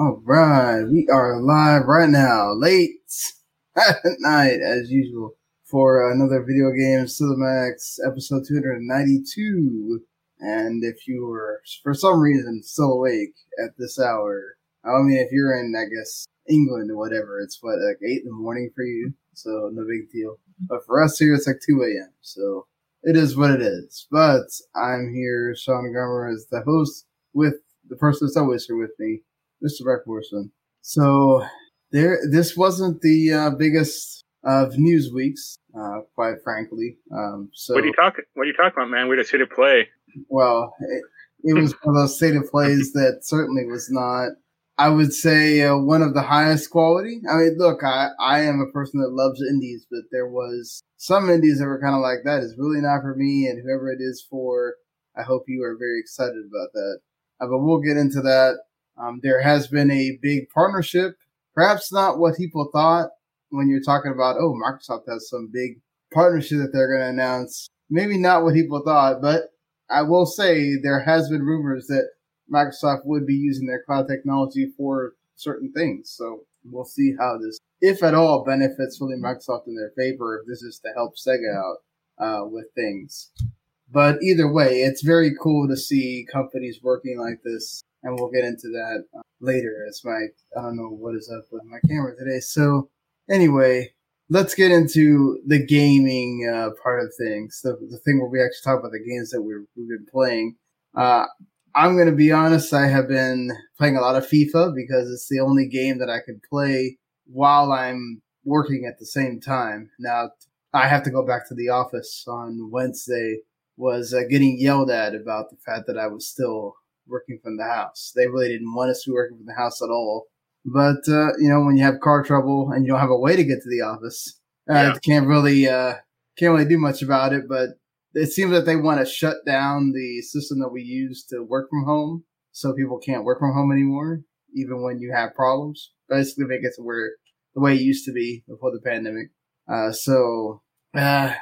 All right, we are live right now, late at night as usual, for another Video Games 2 the MAX episode 292. And if you were, for some reason, still awake at this hour, I mean, if you're in, I guess, England or whatever, it's what, like 8 in the morning for you, so no big deal. But for us here, it's like 2 a.m., so it is what it is. But I'm here, Sean Gummer, as the host with the person that's always here with me, Mr. Brett Morrison. So there, this wasn't the uh, biggest of news weeks, uh, quite frankly. Um, so what are you talking? What are you talking about, man? We're just here to play. Well, it, it was one of those state of plays that certainly was not. I would say uh, one of the highest quality. I mean, look, I, I am a person that loves indies, but there was some indies that were kind of like that is really not for me, and whoever it is for, I hope you are very excited about that. Uh, but we'll get into that. Um, there has been a big partnership, perhaps not what people thought when you're talking about, oh, Microsoft has some big partnership that they're going to announce. Maybe not what people thought, but I will say there has been rumors that Microsoft would be using their cloud technology for certain things. So we'll see how this, if at all, benefits really Microsoft in their favor. If this is to help Sega out uh, with things. But either way, it's very cool to see companies working like this, and we'll get into that uh, later. As my I don't know what is up with my camera today. So anyway, let's get into the gaming uh, part of things. The, the thing where we actually talk about the games that we've, we've been playing. Uh, I'm going to be honest. I have been playing a lot of FIFA because it's the only game that I can play while I'm working at the same time. Now I have to go back to the office on Wednesday was uh, getting yelled at about the fact that I was still working from the house. They really didn't want us to be working from the house at all. But uh, you know, when you have car trouble and you don't have a way to get to the office, uh, yeah. can't really uh, can't really do much about it. But it seems that they want to shut down the system that we use to work from home, so people can't work from home anymore, even when you have problems. Basically, make it to where the way it used to be before the pandemic. Uh, so, uh,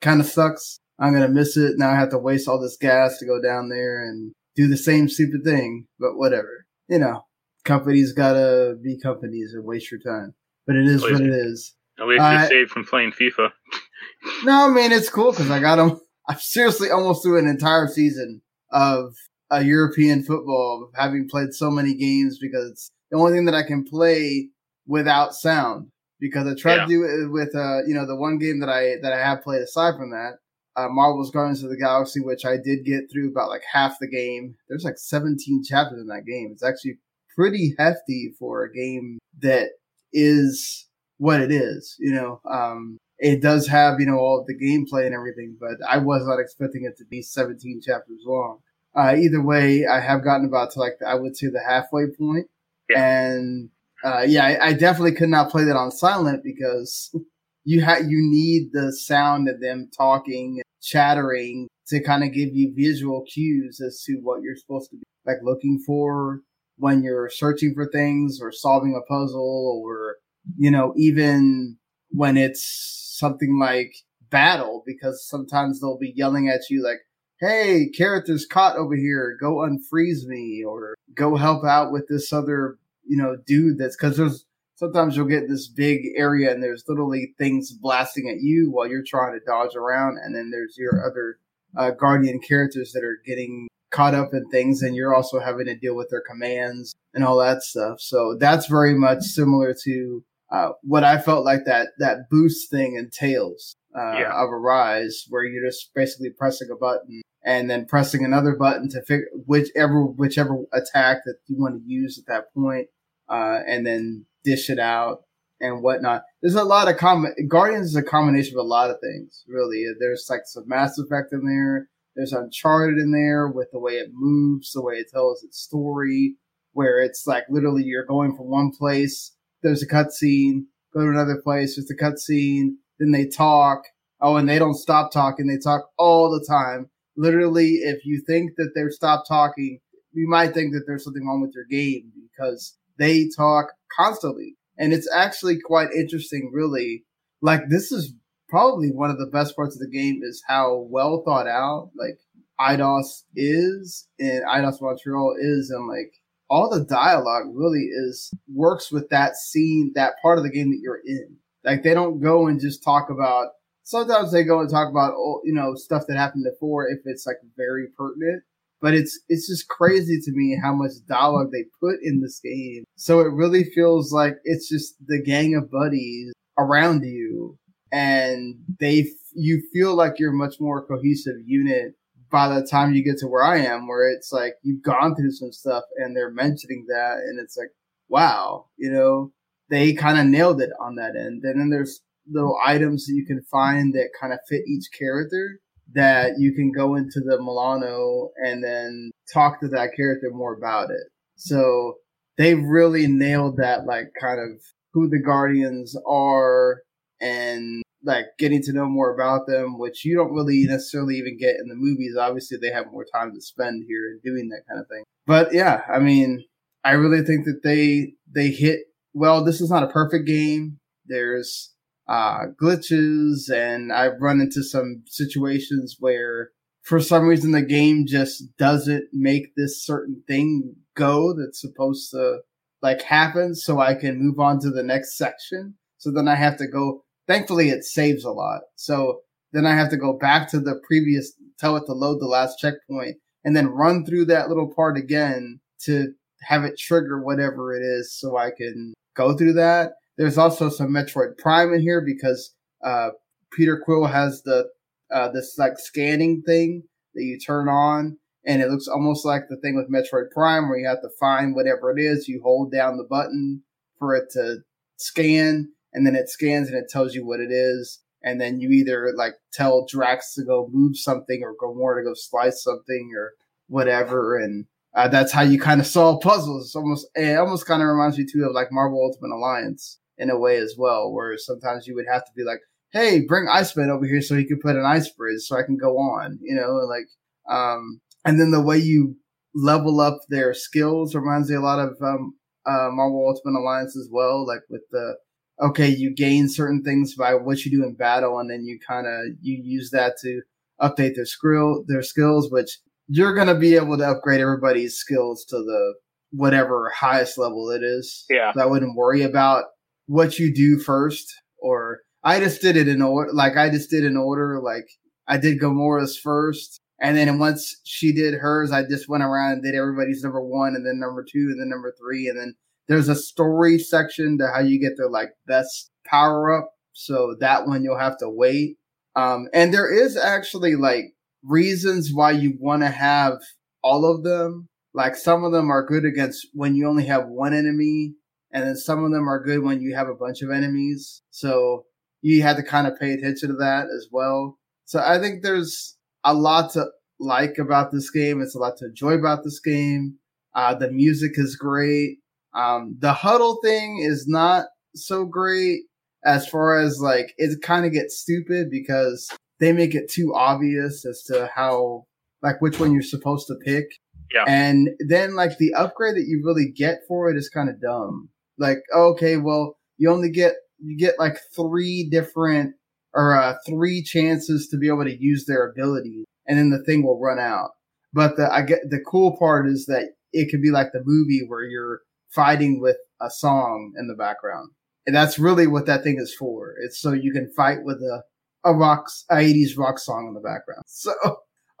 kind of sucks. I'm gonna miss it. Now I have to waste all this gas to go down there and do the same stupid thing. But whatever. You know, companies gotta be companies and waste your time. But it is what it is. At least uh, you're saved from playing FIFA. no, I mean it's cool because I got them. I'm seriously almost through an entire season of a European football, having played so many games because it's the only thing that I can play without sound. Because I tried yeah. to do it with, uh, you know, the one game that I that I have played aside from that uh, Marvel's Guardians of the Galaxy, which I did get through about like half the game. There's like 17 chapters in that game. It's actually pretty hefty for a game that is what it is. You know, um, it does have you know all the gameplay and everything, but I was not expecting it to be 17 chapters long. Uh, either way, I have gotten about to like I would say the halfway point, yeah. and uh, yeah, I, I definitely could not play that on silent because you have you need the sound of them talking chattering to kind of give you visual cues as to what you're supposed to be like looking for when you're searching for things or solving a puzzle or you know even when it's something like battle because sometimes they'll be yelling at you like hey character's caught over here. Go unfreeze me or go help out with this other you know dude that's because there's sometimes you'll get this big area and there's literally things blasting at you while you're trying to dodge around, and then there's your other uh, guardian characters that are getting caught up in things, and you're also having to deal with their commands and all that stuff. So that's very much similar to uh, what I felt like that that boost thing in Tales uh, yeah. of Arise, where you're just basically pressing a button and then pressing another button to figure whichever whichever attack that you want to use at that point, uh, and then dish it out and whatnot. There's a lot of com- Guardians is a combination of a lot of things, really. There's like some Mass Effect in there. There's Uncharted in there with the way it moves, the way it tells its story, where it's like literally you're going from one place, there's a cutscene, go to another place, there's a cutscene, then they talk. Oh, and they don't stop talking. They talk all the time. Literally, if you think that they're stopped talking, you might think that there's something wrong with your game because they talk constantly. And it's actually quite interesting, really. Like, this is probably one of the best parts of the game is how well thought out, like, Eidos is and Eidos Montreal is and like all the dialogue really is works with that scene, that part of the game that you're in. Like they don't go and just talk about. Sometimes they go and talk about oh, you know stuff that happened before if it's like very pertinent. But it's it's just crazy to me how much dialogue they put in this game. So it really feels like it's just the gang of buddies around you, and they you feel like you're much more cohesive unit by the time you get to where I am, where it's like you've gone through some stuff and they're mentioning that, and it's like, wow, you know, they kind of nailed it on that end. And then there's little items that you can find that kind of fit each character that you can go into the Milano and then talk to that character more about it. So they really nailed that, like, kind of who the Guardians are and like getting to know more about them, which you don't really necessarily even get in the movies. Obviously, they have more time to spend here and doing that kind of thing. But yeah, I mean, I really think that they they hit well. This is not a perfect game. There's uh, glitches, and I've run into some situations where, for some reason, the game just doesn't make this certain thing go that's supposed to like happen, so I can move on to the next section. So then I have to go thankfully it saves a lot. So then I have to go back to the previous, tell it to load the last checkpoint and then run through that little part again to have it trigger whatever it is so I can go through that. There's also some Metroid Prime in here because, uh, Peter Quill has the, uh, this like scanning thing that you turn on and it looks almost like the thing with Metroid Prime where you have to find whatever it is. You hold down the button for it to scan and then it scans and it tells you what it is. And then you either like tell Drax to go move something or go Gamora to go slice something or whatever. And uh, that's how you kind of solve puzzles. It's almost, it almost kind of reminds me too of like Marvel Ultimate Alliance in a way as well, where sometimes you would have to be like, Hey, bring Iceman over here so he can put an ice bridge so I can go on, you know, and like, um, and then the way you level up their skills reminds me a lot of, um, uh, Marvel Ultimate Alliance as well, like with the, okay, you gain certain things by what you do in battle, and then you kind of you use that to update their skill their skills, which you're gonna be able to upgrade everybody's skills to the whatever highest level it is. Yeah, so I wouldn't worry about what you do first, or I just did it in order. Like I just did in order. Like I did Gamora's first. And then once she did hers, I just went around and did everybody's number one and then number two and then number three. And then there's a story section to how you get their like best power up. So that one you'll have to wait. Um, and there is actually like reasons why you want to have all of them. Like some of them are good against when you only have one enemy, and then some of them are good when you have a bunch of enemies. So you have to kind of pay attention to that as well. So I think there's a lot to like about this game. It's a lot to enjoy about this game. Uh, the music is great. Um, the huddle thing is not so great as far as like it kind of gets stupid because they make it too obvious as to how like which one you're supposed to pick. Yeah. And then like the upgrade that you really get for it is kind of dumb. Like, okay, well, you only get you get like three different or uh, three chances to be able to use their ability, and then the thing will run out. But the I get the cool part is that it could be like the movie where you're fighting with a song in the background. And that's really what that thing is for. It's so you can fight with a, a rock, a 80s rock song in the background. So,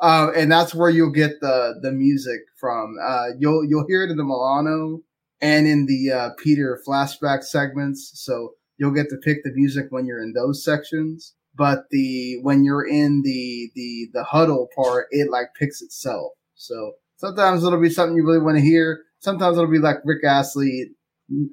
um, and that's where you'll get the, the music from. Uh, you'll, you'll hear it in the Milano and in the, uh, Peter flashback segments. So you'll get to pick the music when you're in those sections. But the, when you're in the, the, the huddle part, it like picks itself. So sometimes it'll be something you really want to hear sometimes it'll be like Rick Astley,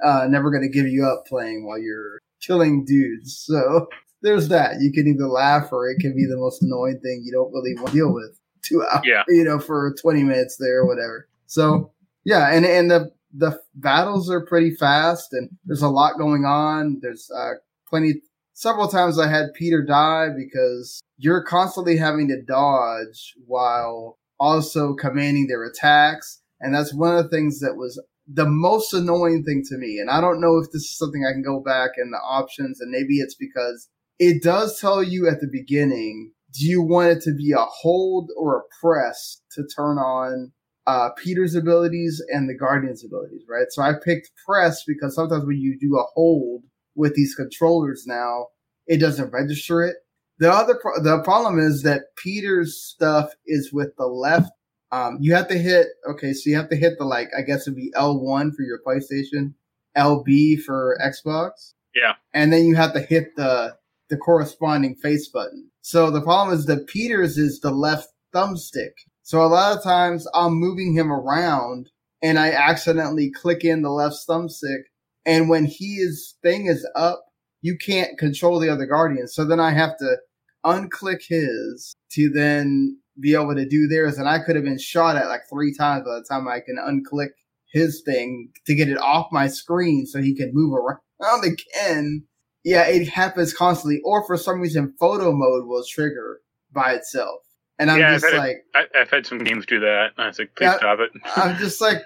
uh, never gonna give you up playing while you're killing dudes. So there's that. You can either laugh or it can be the most annoying thing you don't really want to deal with two hours, yeah. you know, for 20 minutes there or whatever. So yeah, and, and the, the battles are pretty fast and there's a lot going on. There's, uh, plenty, several times I had Peter die because you're constantly having to dodge while also commanding their attacks and that's one of the things that was the most annoying thing to me. And I don't know if this is something I can go back in the options and maybe it's because it does tell you at the beginning, do you want it to be a hold or a press to turn on uh, Peter's abilities and the Guardian's abilities, right? So I picked press because sometimes when you do a hold with these controllers now, it doesn't register it. The other pro- the problem is that Peter's stuff is with the left. Um, you have to hit okay, so you have to hit the like I guess it'd be L one for your PlayStation, LB for Xbox. Yeah, and then you have to hit the the corresponding face button. So the problem is that Peter's is the left thumbstick. So a lot of times I'm moving him around and I accidentally click in the left thumbstick. And when his thing is up, you can't control the other guardians. So then I have to unclick his to then be able to do theirs. And I could have been shot at like three times by the time I can unclick his thing to get it off my screen so he can move around again. Yeah, it happens constantly. Or for some reason, photo mode will trigger by itself. And I'm yeah, just I've had, like, I, have had some games do that. and I was like, please Yeah. stop it. I'm just like,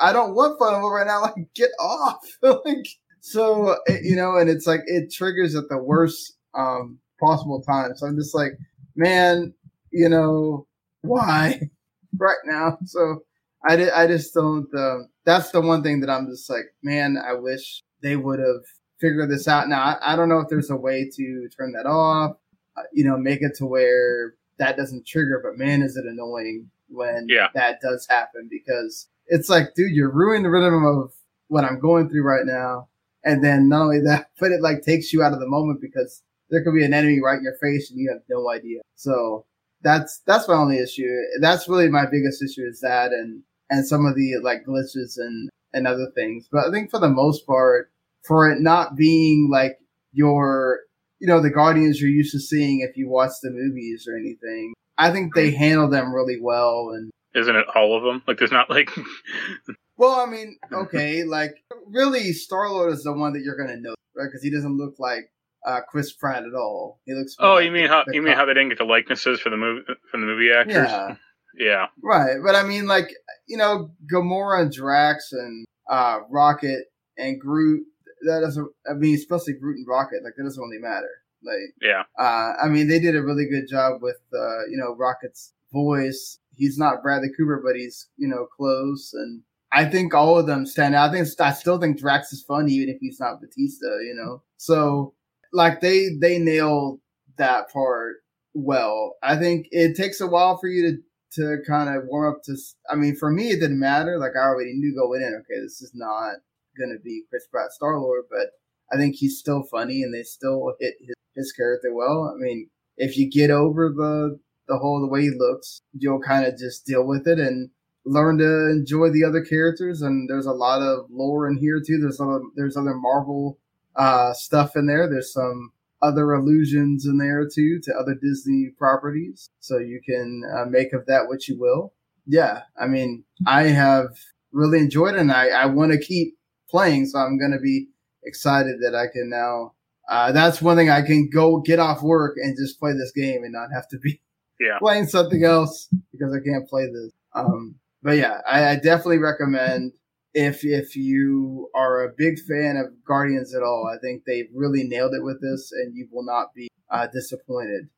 I don't want mode right now. Like, get off. like, so, you know, and it's like, it triggers at the worst um, possible time. So I'm just like, man, you know, why right now? So I, di- I just don't, um, that's the one thing that I'm just like, man, I wish they would have figured this out. Now, I, I don't know if there's a way to turn that off, uh, you know, make it to where that doesn't trigger, but man, is it annoying when Yeah. that does happen because it's like, dude, you're ruining the rhythm of what I'm going through right now. And then not only that, but it like takes you out of the moment because there could be an enemy right in your face and you have no idea. So that's that's my only issue. That's really my biggest issue is that and and some of the like glitches and and other things. But I think for the most part, for it not being like your you know the Guardians you're used to seeing if you watch the movies or anything, I think they handle them really well and Isn't it all of them? Like, there's not like, Well, I mean, okay, like really, Star Lord is the one that you're gonna know, right? Because he doesn't look like uh, Chris Pratt at all. He looks. oh, like you mean how the you mean how they didn't get the likenesses for the movie from the movie actors? Yeah, Yeah. right. But I mean, like you know, Gamora and Drax and uh, Rocket and Groot. That doesn't. I mean, especially Groot and Rocket. Like that doesn't really matter. Like, Yeah. uh, I mean, they did a really good job with uh, you know Rocket's voice. He's not Bradley Cooper, but he's you know close and. I think all of them stand out. I think I still think Drax is fun, even if he's not Batista. You know, so like they they nailed that part well. I think it takes a while for you to to kind of warm up to. I mean, for me, it didn't matter. Like I already knew going in. Okay, this is not gonna be Chris Pratt Star Lord, but I think he's still funny, and they still hit his, his character well. I mean, if you get over the the whole the way he looks, you'll kind of just deal with it and learn to enjoy the other characters. And there's a lot of lore in here too. There's other there's other Marvel uh, stuff in there. There's some other allusions in there too to other Disney properties, so you can uh, make of that what you will. Yeah, I mean, I have really enjoyed it, and I, I want to keep playing, so I'm going to be excited that I can now. Uh, that's one thing I can go get off work and just play this game and not have to be Yeah. playing something else because I can't play this. Um, but yeah, I, I definitely recommend if if you are a big fan of Guardians at all, I think they've really nailed it with this, and you will not be uh, disappointed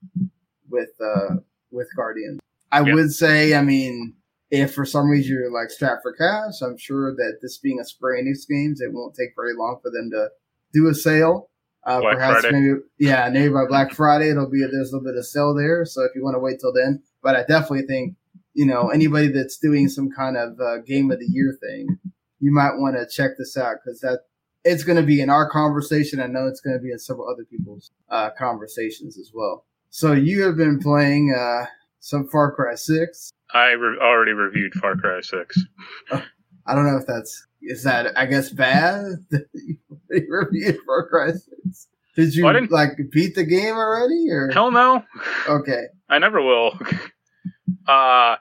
with uh, with Guardians. I Yeah. would say, I mean, if for some reason you're like strapped for cash, I'm sure that this being a Square Enix games, it won't take very long for them to do a sale. Uh, perhaps Friday. maybe, yeah, maybe by Black Friday it'll be there's a little bit of sale there. So if you want to wait till then, but I definitely think you know anybody that's doing some kind of uh, game of the year thing, you might want to check this out because that it's going to be in our conversation. I know it's going to be in several other people's uh, conversations as well. So you have been playing uh, some Far Cry Six. I re- already reviewed Far Cry 6. I don't know if that's is that I guess bad. that you reviewed Far Cry Six. Did you Well, like beat the game already or Hell no. okay? I never will. uh,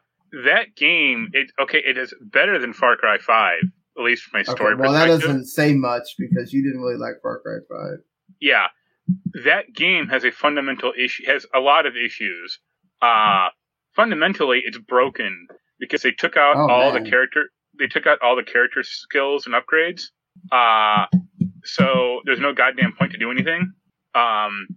that game, it okay, it is better than Far Cry 5, at least from my Okay, story well that doesn't say much because you didn't really like Far Cry Five. yeah, that game has a fundamental issue, has a lot of issues. Uh, fundamentally, it's broken because they took out Oh, all man. the character, they took out all the character skills and upgrades. Uh, so there's no goddamn point to do anything. Um,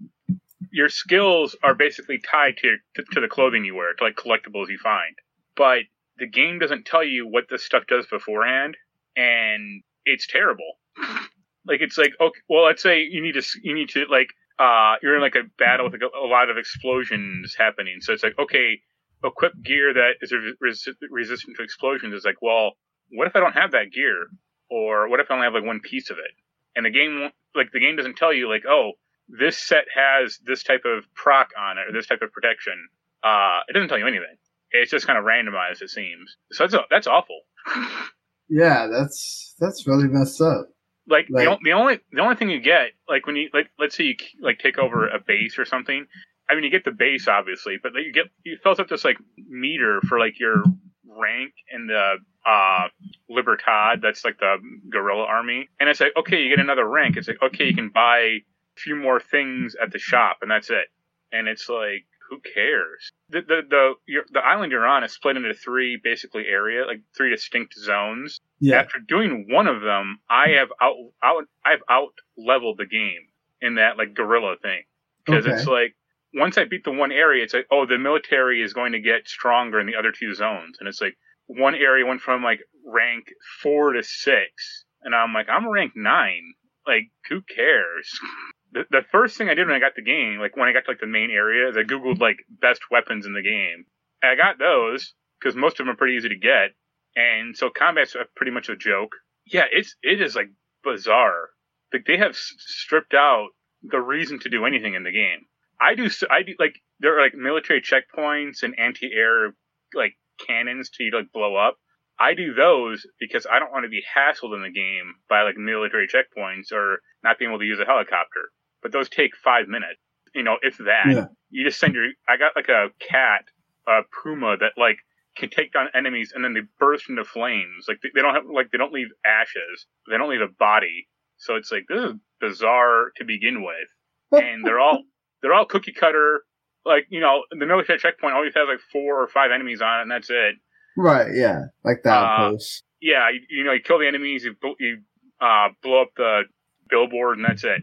your skills are basically tied to, to to the clothing you wear, to like collectibles you find. But the game doesn't tell you what this stuff does beforehand, and it's terrible. like it's like okay, well, let's say you need to you need to like uh you're in like a battle with like a, a lot of explosions happening, so it's like okay, equip gear that is res- resistant to explosions. It's like well, what if I don't have that gear, or what if I only have like one piece of it? And the game like the game doesn't tell you like oh this set has this type of proc on it or this type of protection. Uh, it doesn't tell you anything. It's just kind of randomized, it seems. So that's that's awful. Yeah, that's that's really messed up. Like Like- the, the only the only thing you get like when you like let's say you like take over a base or something i mean you get the base obviously but like, you get you fills up this like meter for like your rank in the uh libertad that's like the guerrilla army and it's like okay you get another rank. It's like okay you can buy a few more things at the shop and that's it. And it's like who cares? The the the, your, the island you're on is split into three basically area like three distinct zones. Yeah, after doing one of them, I have out, out I've out leveled the game in that like guerrilla thing. Because Okay. it's like once I beat the one area, it's like oh the military is going to get stronger in the other two zones, and it's like one area went from like rank four to six, and I'm like I'm rank nine, like who cares? The, first thing I did when I got the game, like when I got to like the main area, is I googled like best weapons in the game. And I got those because most of them are pretty easy to get and so combat's pretty much a joke. Yeah, it's it is like bizarre. Like they have stripped out the reason to do anything in the game. I do I do like there are like military checkpoints and anti-air like cannons to like blow up. I do those because I don't want to be hassled in the game by like military checkpoints or not being able to use a helicopter. But those take five minutes. You know, if that. Yeah. You just send your. I got like a cat, a puma that like can take down enemies and then they burst into flames. Like they, they don't have like they don't leave ashes. They don't leave a body. So it's like this is bizarre to begin with. And they're all they're all cookie cutter. Like you know, the military checkpoint always has like four or five enemies on it, and that's it. right. Yeah, like the Uh, outpost. Yeah, you, you know, you kill the enemies, you you uh, blow up the billboard, and that's it.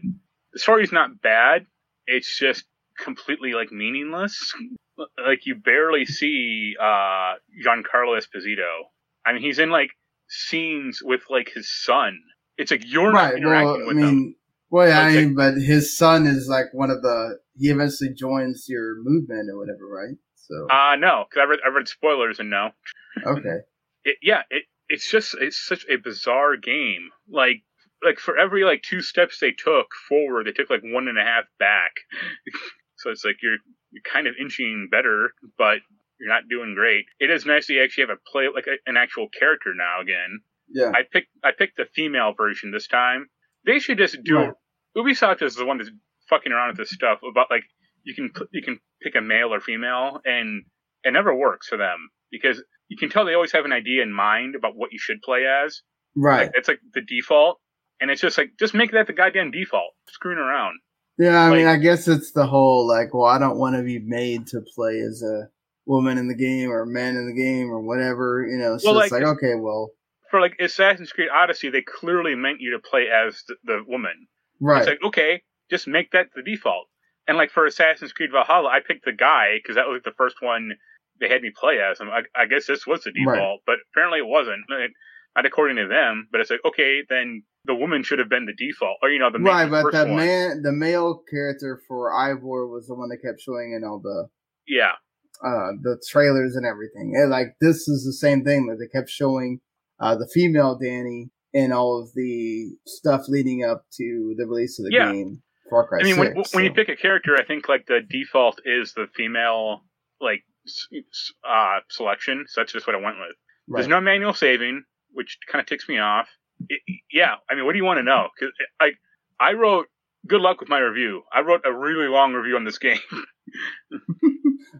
The story's not bad. It's just completely like meaningless. Like you barely see uh, Giancarlo Esposito. I mean, he's in like scenes with like his son. It's like you're not interacting Well, I with mean, them. well, yeah, I mean, but his son is like one of the. He eventually joins your movement or whatever, right? So Uh no, because I read I read spoilers and no. okay. it, yeah, it, it's just it's such a bizarre game. Like like for every like two steps they took forward, they took like one and a half back. so it's like you're you're kind of inching better, but you're not doing great. It is nice that you actually have a play like a, an actual character now again. Yeah. I picked I picked the female version this time. They should just do. Right. Ubisoft is the one that's fucking around with this stuff about like you can you can pick a male or female, and it never works for them because you can tell they always have an idea in mind about what you should play as. Right. Like, it's like the default, and it's just like just make that the goddamn default. Screwing around. Yeah, I mean, I guess it's the whole like, well, I don't want to be made to play as a woman in the game or a man in the game or whatever, you know. So Well, it's like- like, okay, well, For like Assassin's Creed Odyssey, they clearly meant you to play as the, the woman. right, It's like okay, just make that the default. And like for Assassin's Creed Valhalla, I picked the guy because that was like the first one they had me play as. I, I guess this was the default, Right. but apparently it wasn't. Like, Not according to them, but it's like okay, then the woman should have been the default, or you know the right. But the one. man, the male character for Eivor was the one that kept showing in all the yeah, uh the trailers and everything. And like this is the same thing that they kept showing uh the female Dani in all of the stuff leading up to the release of the Yeah. game. Far Cry I mean, when, 6, when you pick a character, I think like the default is the female like uh, selection. So that's just what I went with. right. There's no manual saving, which kind of ticks me off. It, yeah, I mean, what do you want to know? Because like I wrote. Good luck with my review. I wrote a really long review on this game.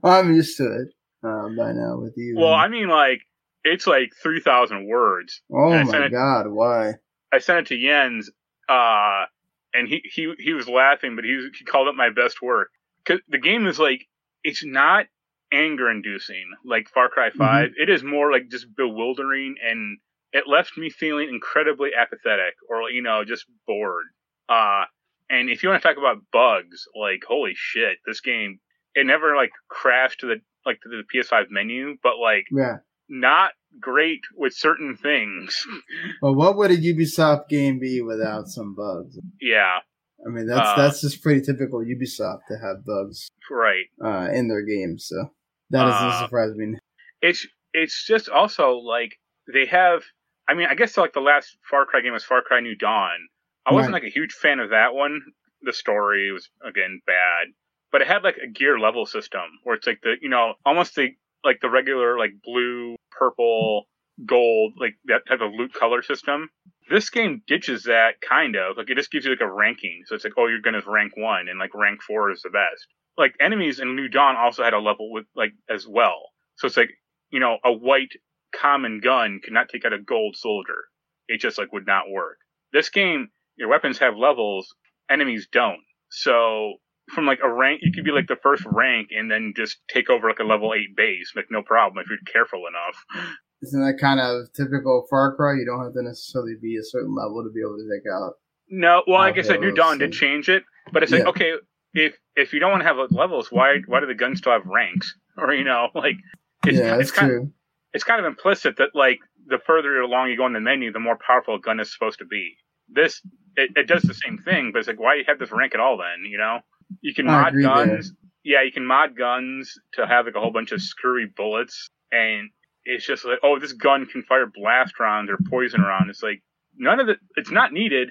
I'm used to it uh, by now with you. well, I mean, like it's like three thousand words. oh my it- god, why? I sent it to Jens, uh, and he, he he was laughing, but he was- he called it my best work because the game is like it's not anger inducing like Far Cry 5 It is more like just bewildering, and it left me feeling incredibly apathetic or you know just bored. Uh, and if you want to talk about bugs, like holy shit, this game it never like crashed to the like to the PS5 menu, but like Yeah, not great with certain things. Well, what would a Ubisoft game be without some bugs? Yeah, I mean, that's Uh, that's just pretty typical Ubisoft to have bugs right. uh, in their games. So that doesn't Uh, surprise me. It's it's just also like they have. I mean, I guess like the last Far Cry game was Far Cry New Dawn. I wasn't Right. like a huge fan of that one. The story was again bad, but it had like a gear level system where it's like the you know almost the like the regular like blue, purple, gold like that type of loot color system. This game ditches that kind of like it just gives you like a ranking. So it's like oh you're gonna rank one and like rank four is the best. Like enemies in New Dawn also had a level with like as well. So it's like you know a white common gun could not take out a gold soldier. It just like would not work. This game, your weapons have levels, enemies don't. So from like a rank, you could be like the first rank and then just take over like a level eight base, like no problem if you're careful enough. Isn't that kind of typical Far Cry? You don't have to necessarily be a certain level to be able to take out. No, well, like I guess like New Dawn did change it, but it's like okay, if if you don't want to have levels, why why do the guns still have ranks? Or you know, like it's yeah, it's kind true. It's kind of implicit that like the further along you go in the menu, the more powerful a gun is supposed to be. This it, it does the same thing, but it's like why do you have this rank at all then? You know, you can I mod agree there. guns. Yeah, you can mod guns to have like a whole bunch of screwy bullets, and it's just like oh, this gun can fire blast rounds or poison rounds. It's like none of it. It's not needed.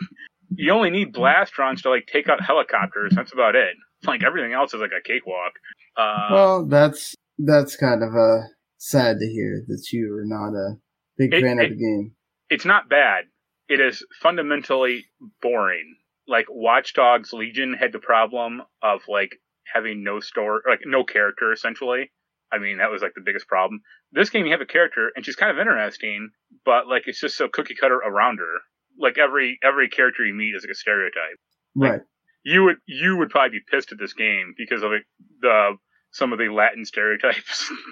you only need blast rounds to like take out helicopters. That's about it. Like everything else is like a cakewalk. Uh, Well, that's that's kind of uh, sad to hear that you are not a big It- fan it- of the game. it's not bad. It is fundamentally boring. Like Watch Dogs Legion had the problem of like having no story, like no character essentially. I mean, that was like the biggest problem. This game, you have a character, and she's kind of interesting, but like it's just so cookie cutter around her. Like every every character you meet is like a stereotype. Like- Right. You would you would probably be pissed at this game because of like, the some of the Latin stereotypes.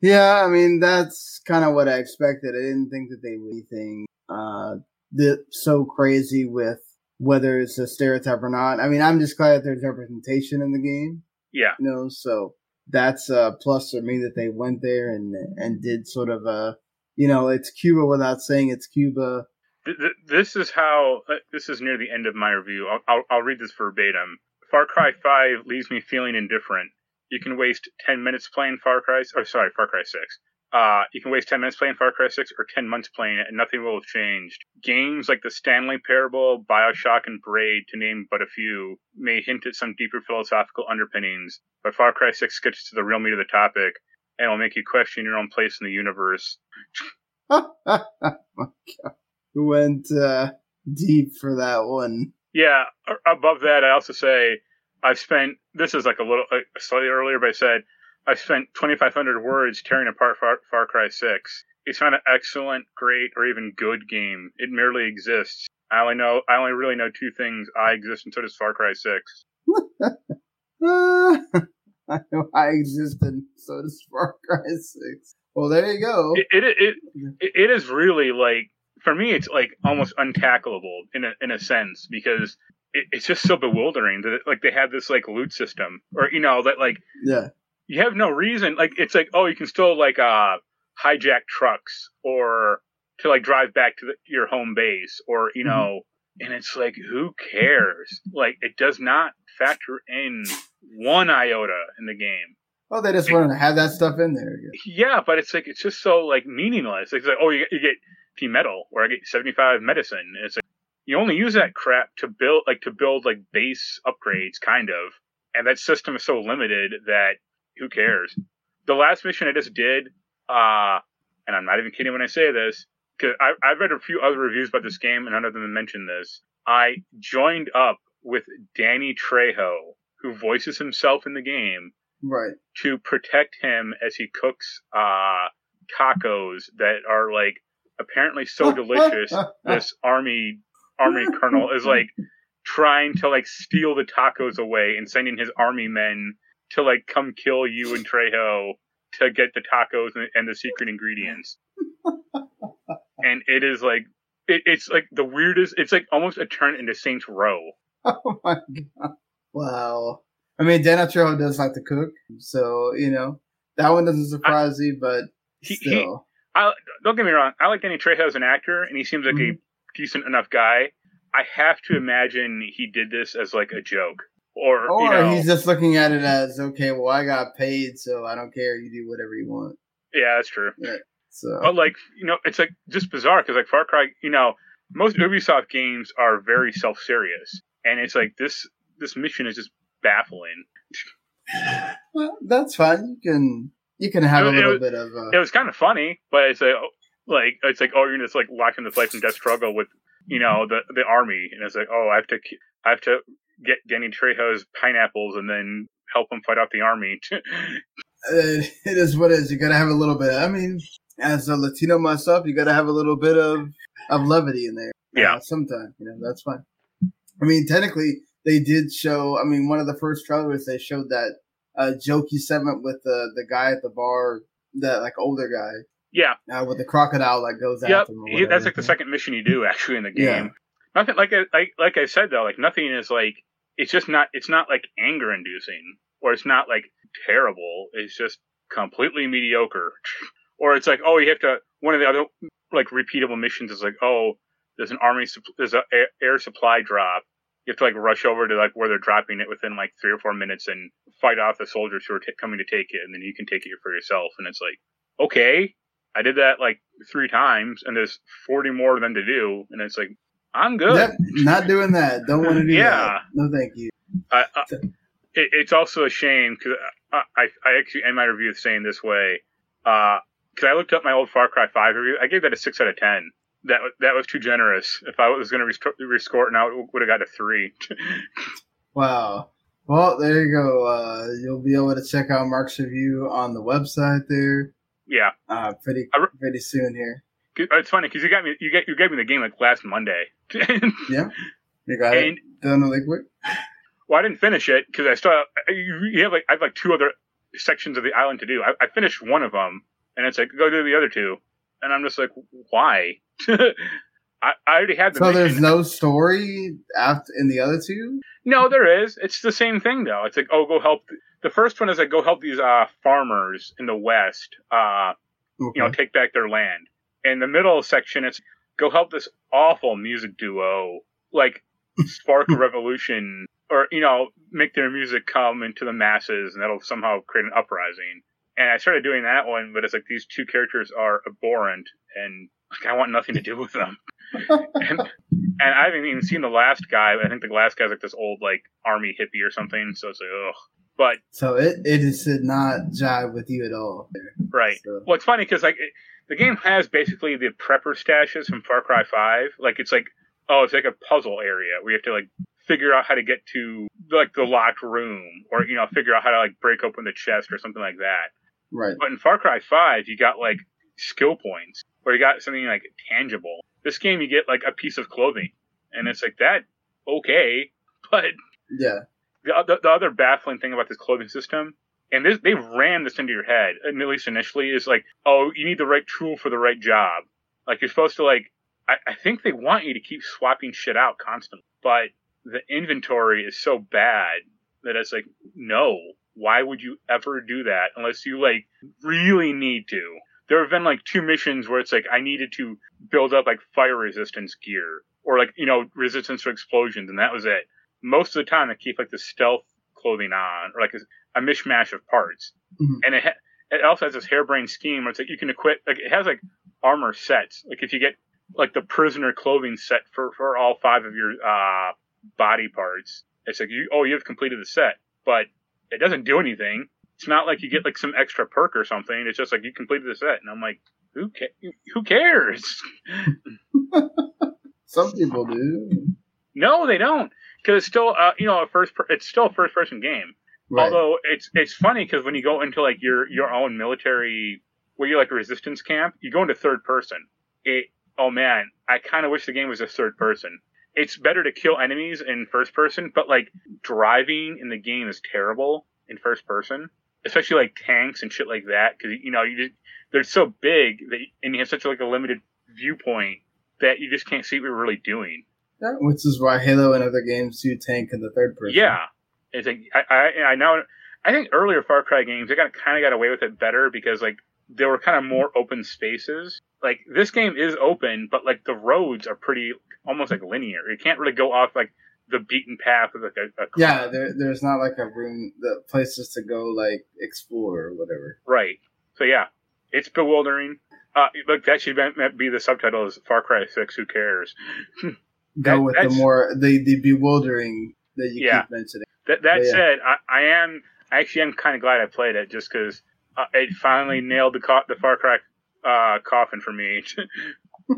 Yeah, I mean that's kind of what I expected. I didn't think that they would be anything uh so crazy with whether it's a stereotype or not. I mean, I'm just glad that there's representation in the game, yeah, you know. So that's a plus for me that they went there and and did sort of a, you know, it's Cuba without saying it's Cuba. Th- th- this is how uh, this is near the end of my review. I'll, I'll, I'll read this verbatim. Far Cry 5 leaves me feeling indifferent. You can waste 10 minutes playing Far Cry, or sorry, Far Cry 6. Uh, you can waste 10 minutes playing Far Cry 6 or 10 months playing it and nothing will have changed. Games like the Stanley Parable, Bioshock, and Braid, to name but a few, may hint at some deeper philosophical underpinnings, but Far Cry 6 gets to the real meat of the topic and will make you question your own place in the universe. oh went uh, deep for that one. Yeah. Above that, I also say I've spent. This is like a little uh, slightly earlier, but I said I've spent 2,500 words tearing apart Far, Far Cry 6. It's not an excellent, great, or even good game. It merely exists. I only know. I only really know two things. I exist, and so does Far Cry 6. Ah, I know I exist and so does Far Cry 6. Well, there you go. It it it, it, it is really like for me. It's like almost untackleable in a in a sense because. It, it's just so bewildering that like they have this like loot system, or you know that like yeah. you have no reason like it's like oh you can still like uh hijack trucks or to like drive back to the, your home base or you know and it's like who cares? Like it does not factor in one iota in the game. Oh, they just wanted to have that stuff in there. yeah. But it's like it's just so like meaningless. It's like oh you, get- you get p metal or i get 75 medicine. It's like you only use that crap to build like to build like base upgrades kind of. And that system is so limited that who cares? The last mission i just did uh and i'm not even kidding when i say this because i've read a few other reviews about this game and none of them mention this. I joined up with danny trejo who voices himself in the game Right. to protect him as he cooks uh tacos that are like apparently so delicious this army army colonel is like trying to like steal the tacos away and sending his army men to like come kill you and Trejo to get the tacos and, and the secret ingredients. and it is like it, it's like the weirdest. It's like almost a turn into Saints Row. Oh my god. Wow. I mean, Danny Trejo does like to cook, so you know that one doesn't surprise me. But he, he I, don't get me wrong. I like Danny Trejo as an actor, and he seems like Mhm. a decent enough guy. I have to imagine he did this as like a joke, or, or you know, he's just looking at it as okay. Well, I got paid, so I don't care. You do whatever you want. yeah, that's true. So But like, you know, it's like just bizarre because like Far Cry, you know, most Ubisoft games are very self-serious, and it's like this this mission is just baffling. well, that's fine. You can you can have It a little it was- bit of It was kind of funny, but it's like, like it's like, oh, you're just like watching this life and death struggle with, you know, the the army, and it's like, oh, I have to I have to get Danny Trejo's pineapples and then help him fight off the army. it it is what it is. You gotta have a little bit. I mean, as a Latino myself, you gotta have a little bit of of levity in there. Yeah. Uh, sometimes you know that's fine. I mean, technically, they did show. I mean, one of the first trailers they showed that uh, jokey segment with the the guy at the bar, that like older guy yeah, uh, with the crocodile that goes yep. after him. or that's like the second mission you do actually in the game. Yeah. Nothing like I like like I said though, like nothing is like it's just not it's not like anger inducing or it's not like terrible. It's just completely mediocre. or it's like oh you have to one of the other like repeatable missions is like oh there's an army there's a air, air supply drop. You have to like rush over to like where they're dropping it within like three or four minutes and fight off the soldiers who are t- coming to take it, and then you can take it for yourself. And it's like, okay, I did that like three times, and there's 40 more of them to do, and it's like, I'm good. Yep, not doing that. Don't want to do Yeah. that. No, thank you. I, I, it, it's also a shame because I, I, I actually end my review saying this way because I looked up my old Far Cry 5 review. I gave that a 6 out of 10. That, that was too generous. If I was going to rescore it now, it would have got a 3. Wow. Well, there you go. Uh, you'll be able to check out Marc's review on the website there. Yeah. Uh, pretty re- pretty soon here. It's funny because you got me. You get you gave me the game like last Monday, Yeah, you got and it done really quick. well, I didn't finish it because I still have, you have like I have like two other sections of the island to do. I, I finished one of them, and it's like go do the other two, and I'm just like, why? I, I already had the. So there's no story after in the other two. no, there is. It's the same thing though. It's like oh, go help. The first one is like go help these uh farmers in the west. Uh, Okay. you know, take back their land. In the middle section, it's go help this awful music duo, like spark a revolution, or you know, make their music come into the masses, and that'll somehow create an uprising. And I started doing that one, but it's like these two characters are abhorrent, and like, I want nothing to do with them. and, and I haven't even seen the last guy. I think the last guy's like this old like army hippie or something. So it's like, ugh. But so it it did not jive with you at all. Right. So, Well, it's funny because like it, the game has basically the prepper stashes from Far Cry Five. Like it's like oh, it's like a puzzle area where you have to like figure out how to get to like the locked room, or you know, figure out how to like break open the chest or something like that. right. But in Far Cry Five, you got like skill points, or you got something like tangible. This game, you get like a piece of clothing, and it's like that. Okay, but Yeah. The, the, the other baffling thing about this clothing system, and this, they ran this into your head, at least initially, is like, oh, you need the right tool for the right job. Like you're supposed to like, I, I think they want you to keep swapping shit out constantly, but the inventory is so bad that it's like, no, why would you ever do that unless you like really need to? There have been like two missions where it's like I needed to build up like fire resistance gear or like you know resistance to explosions, and that was it most of the time I keep like the stealth clothing on or like a, a mishmash of parts. Mhm. And it ha- it also has this harebrained scheme where it's like you can equip like it has like armor sets. Like if you get like the prisoner clothing set for for all five of your uh body parts, it's like you oh you have completed the set, but it doesn't do anything. It's not like you get like some extra perk or something. It's just like you completed the set, and I'm like, who ca- who cares? Some people do. no, they don't, because it's still uh, you know a first per- it's still a first person game. Right. Although it's it's funny because when you go into like your your own military, where you're like a resistance camp, you go into third person. It oh man, I kind of wish the game was a third person. It's better to kill enemies in first person, but like driving in the game is terrible in first person, especially like tanks and shit like that. Because you know you just they're so big that and you have such like a limited viewpoint that you just can't see what you're really doing. Which is why Halo and other games do tank in the third person. Yeah, it's like I, I I know. I think earlier Far Cry games they got kind of got away with it better because like there were kind of more open spaces. Like this game is open, but like the roads are pretty almost like linear. You can't really go off like the beaten path of like a, a yeah. There, there's not like a room, the places to go like explore or whatever. Right. So yeah, it's bewildering. Uh, look, that should be the subtitle is Far Cry Six. Who cares? go with the more the the bewildering that you yeah. keep mentioning. That that yeah. said, I, I am actually I actually am kind of glad I played it just because uh, it finally nailed the co- the Far Cry uh, coffin for me.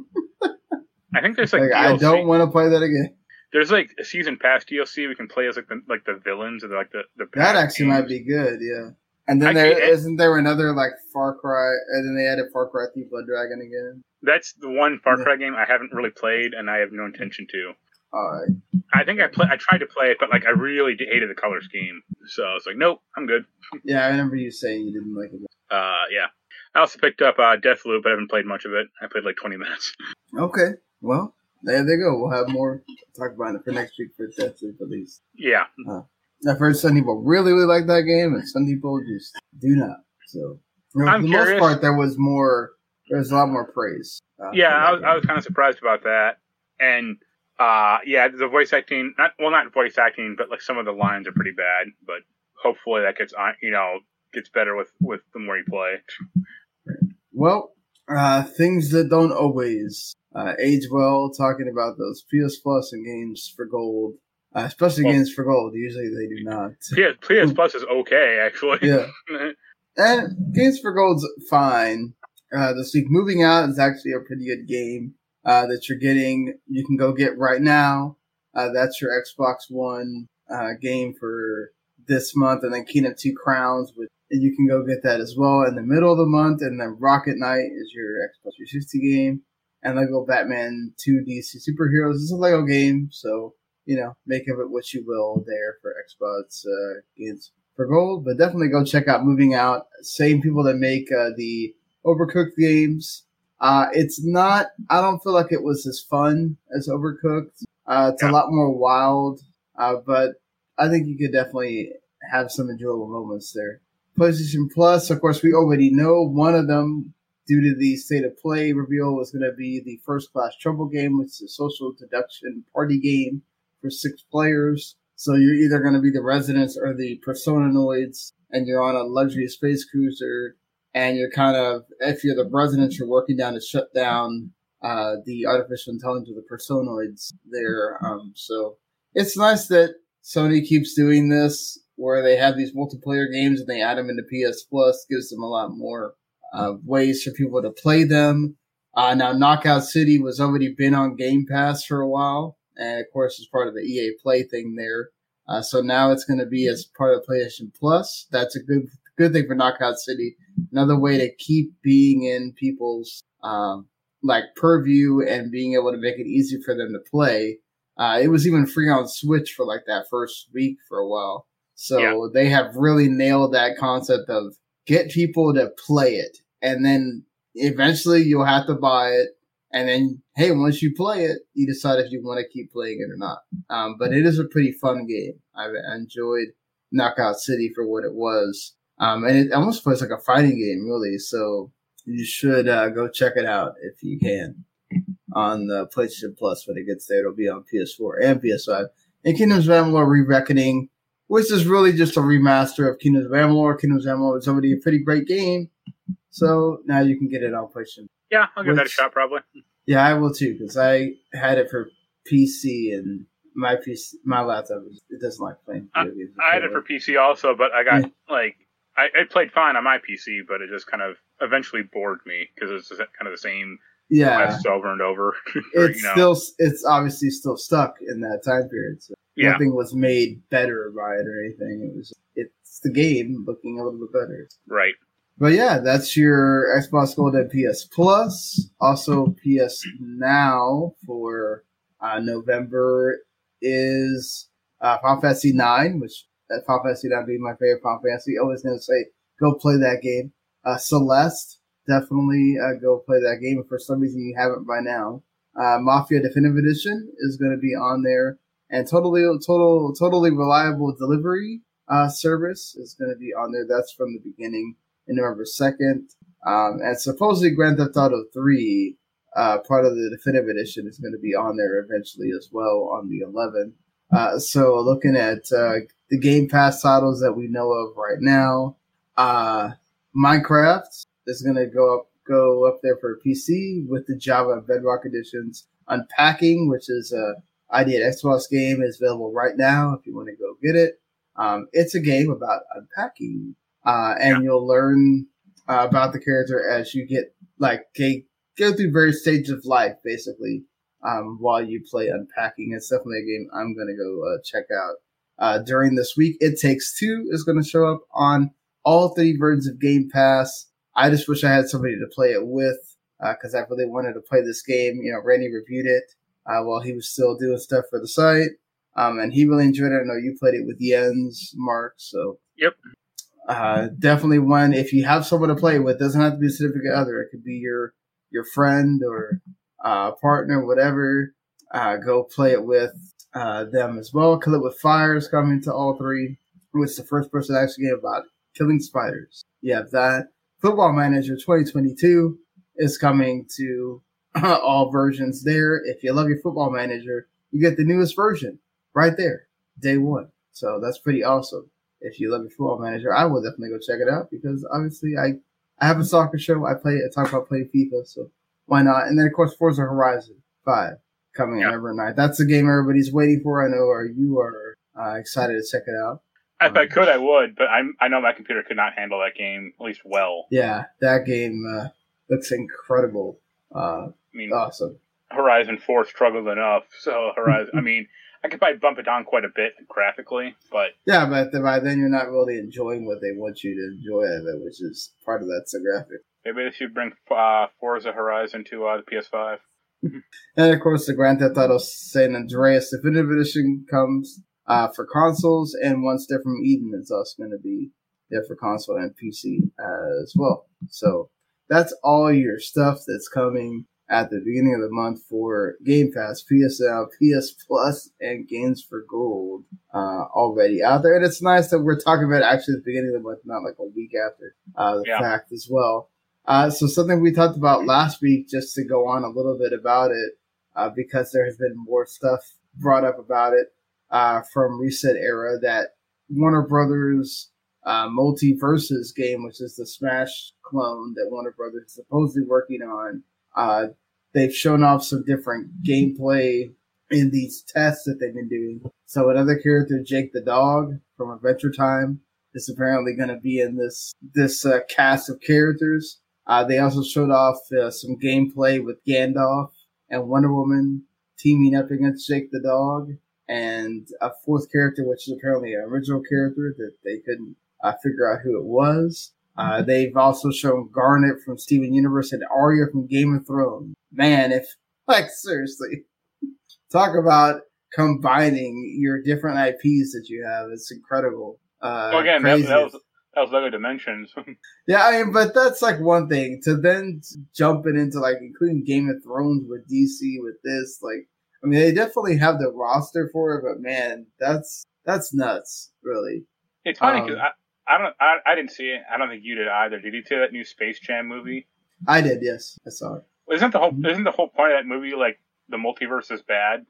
I think there's like, like I don't want to play that again. There's like a season pass DLC we can play as like the like the villains or like the the. That actually games. might be good, yeah. And then there isn't there another like Far Cry, and then they added Far Cry 3 Blood Dragon again. That's the one Far Cry game I haven't really played, and I have no intention to. Alright. I think I play. I tried to play it, but like I really hated the color scheme, so I was like, nope, I'm good. Yeah, I remember you saying you didn't like it. Uh, yeah. I also picked up uh, Deathloop, but I haven't played much of it. I played like 20 minutes. Okay, well, there they go. We'll have more to talk about it for next week for Deathloop at least. Yeah. Uh, I've heard some people really, really like that game, and some people just do not. So, you know, for the curious. most part, there was more. There was a lot more praise. Uh, yeah, I was, I was kind of surprised about that, and uh, yeah, the voice acting, not well, not voice acting, but like some of the lines are pretty bad. But hopefully that gets on, you know, gets better with with the more you play. Well, uh, things that don't always uh, age well. Talking about those PS Plus and games for gold, uh, especially well, games for gold. Usually they do not. PS, PS Plus is okay, actually. Yeah, and games for gold's fine. Uh, this week, moving out is actually a pretty good game uh, that you're getting. You can go get right now. Uh, that's your Xbox One uh, game for this month, and then Kingdom Two Crowns, which you can go get that as well in the middle of the month. And then Rocket Knight is your Xbox 360 game, and Lego Batman 2 DC Superheroes is a Lego game, so you know make of it what you will there for Xbox uh, games for gold. But definitely go check out Moving Out. Same people that make uh, the Overcooked games. Uh, it's not. I don't feel like it was as fun as Overcooked. Uh, it's a lot more wild, uh, but I think you could definitely have some enjoyable moments there. PlayStation Plus, of course, we already know one of them due to the state of play reveal was going to be the First Class Trouble game, which is a social deduction party game for six players. So you're either going to be the residents or the personoids, and you're on a luxury space cruiser, and you're kind of, if you're the residents, you're working down to shut down uh, the artificial intelligence of the personoids there. Um, so it's nice that Sony keeps doing this where they have these multiplayer games and they add them into PS Plus, gives them a lot more uh, ways for people to play them. Uh, now, Knockout City was already been on Game Pass for a while, and of course, it's part of the EA Play thing there. Uh, so now it's going to be as part of PlayStation Plus. That's a good good thing for Knockout City. Another way to keep being in people's um, like purview and being able to make it easy for them to play. Uh, it was even free on Switch for like that first week for a while. So yeah. they have really nailed that concept of get people to play it and then eventually you'll have to buy it. And then, hey, once you play it, you decide if you want to keep playing it or not. Um, but it is a pretty fun game. I've enjoyed Knockout City for what it was. Um, and it almost plays like a fighting game, really. So you should uh, go check it out if you can on the PlayStation Plus when it gets there. It'll be on PS4 and PS5. And Kingdoms of Amalur Re-Reckoning which is really just a remaster of Kingdoms of Amalur. Kingdoms of Amalur is already a pretty great game, so now you can get it on PlayStation. Yeah, I'll give which, that a shot probably. Yeah, I will too because I had it for PC and my PC, my laptop it doesn't like playing. I, I had it for PC also, but I got yeah. like I, I, played fine on my PC, but it just kind of eventually bored me because it's kind of the same yeah over and over. it's you know. still it's obviously still stuck in that time period. So yeah. nothing was made better by it or anything. It was it's the game looking a little bit better. Right. But yeah, that's your Xbox Gold and PS Plus. Also, PS Now for uh, November is uh, Final Fantasy Nine, which uh, Final Fantasy Nine being my favorite Final Fantasy. Always gonna say, go play that game. Uh, Celeste, definitely uh, go play that game. If for some reason you haven't by now, uh, Mafia Definitive Edition is going to be on there and totally total totally reliable delivery uh, service is going to be on there. That's from the beginning November second. Um, and supposedly Grand Theft Auto 3, uh, part of the definitive edition, is going to be on there eventually as well on the 11th. Uh, so looking at uh, the Game Pass titles that we know of right now, uh, Minecraft is going to go up go up there for PC with the Java Bedrock editions. Unpacking, which is a ID at Xbox game, is available right now if you want to go get it. Um, it's a game about unpacking, uh, and yeah. you'll learn uh, about the character as you get like they go through various stages of life, basically, um, while you play unpacking. It's definitely a game I'm going to go uh, check out uh, during this week. It Takes Two is going to show up on all three versions of Game Pass. I just wish I had somebody to play it with because uh, I really wanted to play this game. You know, Randy reviewed it uh, while he was still doing stuff for the site, um, and he really enjoyed it. I know you played it with Jens, Marc. So yep, uh, definitely one. If you have someone to play with, doesn't have to be a significant other. It could be your your friend or uh, partner, whatever. Uh, go play it with uh, them as well. Kill it with fire is coming to all three. It's the first person action game about killing spiders. You have that. Football Manager 2022 is coming to all versions there. If you love your Football Manager, you get the newest version right there, day one. So that's pretty awesome. If you love your Football Manager, I will definitely go check it out because obviously I I have a soccer show. I play. I talk about playing FIFA, so why not? And then of course Forza Horizon Five coming yeah. every night. That's the game everybody's waiting for. I know, or you are uh, excited to check it out. If um, I could, I would, but I'm, I know my computer could not handle that game at least well. Yeah, that game uh, looks incredible. Uh, I mean, awesome. Horizon Four struggled enough, so Horizon. I mean, I could probably bump it down quite a bit graphically, but yeah, but by then you're not really enjoying what they want you to enjoy of it, which is part of that's the graphic. Maybe they should bring uh, Forza Horizon to uh, the PS5. and of course, the Grand Theft Auto San Andreas Definitive Edition comes uh, for consoles, and one step from Eden is also going to be there for console and PC as well. So that's all your stuff that's coming at the beginning of the month for Game Pass, PSL, PS Plus, and Games for Gold uh, already out there. And it's nice that we're talking about actually the beginning of the month, not like a week after uh, the yeah. fact as well. Uh, so something we talked about last week, just to go on a little bit about it, uh, because there has been more stuff brought up about it uh, from ResetEra that Warner Brothers uh, MultiVersus game, which is the Smash clone that Warner Brothers is supposedly working on. Uh, they've shown off some different gameplay in these tests that they've been doing. So another character, Jake the dog from Adventure Time, is apparently going to be in this this uh, cast of characters. Uh, they also showed off uh, some gameplay with Gandalf and Wonder Woman teaming up against Jake the dog and a fourth character, which is apparently an original character that they couldn't uh, figure out who it was. Uh, they've also shown Garnet from Steven Universe and Arya from Game of Thrones. Man, if like seriously, talk about combining your different IPs that you have. It's incredible. Uh, well, again, that, that, was that was Lego Dimensions. yeah, I mean, but that's like one thing to then jump it into like including Game of Thrones with DC with this like I mean, they definitely have the roster for it, but man, that's that's nuts, really. It's funny because um, I, don't I, I didn't see it. I don't think you did either. Did you see that new Space Jam movie? I did. Yes, I saw it. Isn't the whole mm-hmm. isn't the whole point of that movie like the multiverse is bad?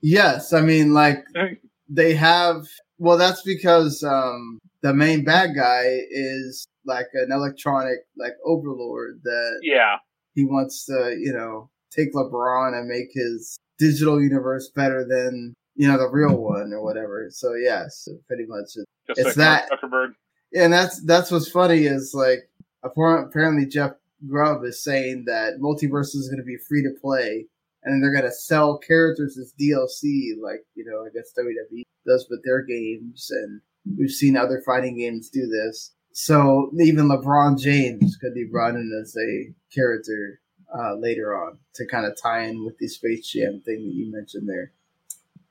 Yes, I mean like they have. Well, that's because um, the main bad guy is like an electronic like overlord that yeah he wants to you know take LeBron and make his digital universe better than you know the real one or whatever. So yes, pretty much it, it's like that. Zuckerberg. Yeah, and that's that's what's funny is like apparently Jeff Grubb is saying that multiverse is going to be free to play, and they're going to sell characters as DLC, like you know I guess WWE does with their games, and we've seen other fighting games do this. So even LeBron James could be brought in as a character uh, later on to kind of tie in with the Space Jam thing that you mentioned there.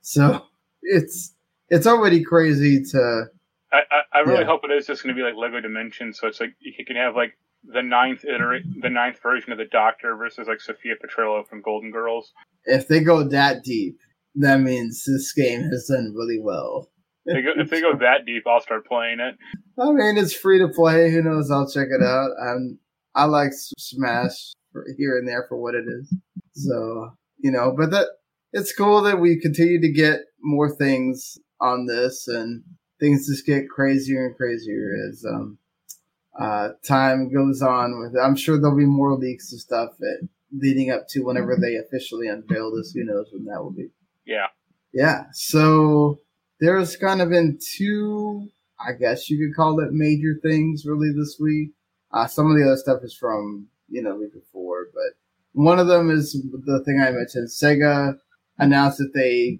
So it's it's already crazy to. I, I, I really yeah. hope it is just going to be like Lego Dimensions, so it's like you can have like the ninth iterate, the ninth version of the Doctor versus like Sophia Petrillo from Golden Girls. If they go that deep, that means this game has done really well. If they, go, if they go that deep, I'll start playing it. I mean, it's free to play. Who knows? I'll check it out. I'm I like Smash here and there for what it is. So you know, but that it's cool that we continue to get more things on this, and things just get crazier and crazier as um, uh, time goes on. With. I'm sure there'll be more leaks and stuff that, leading up to whenever they officially unveil this. Who knows when that will be? Yeah, yeah. So there's kind of been two, I guess you could call it major things really this week. Uh, some of the other stuff is from you know week before, but one of them is the thing I mentioned. Sega announced that they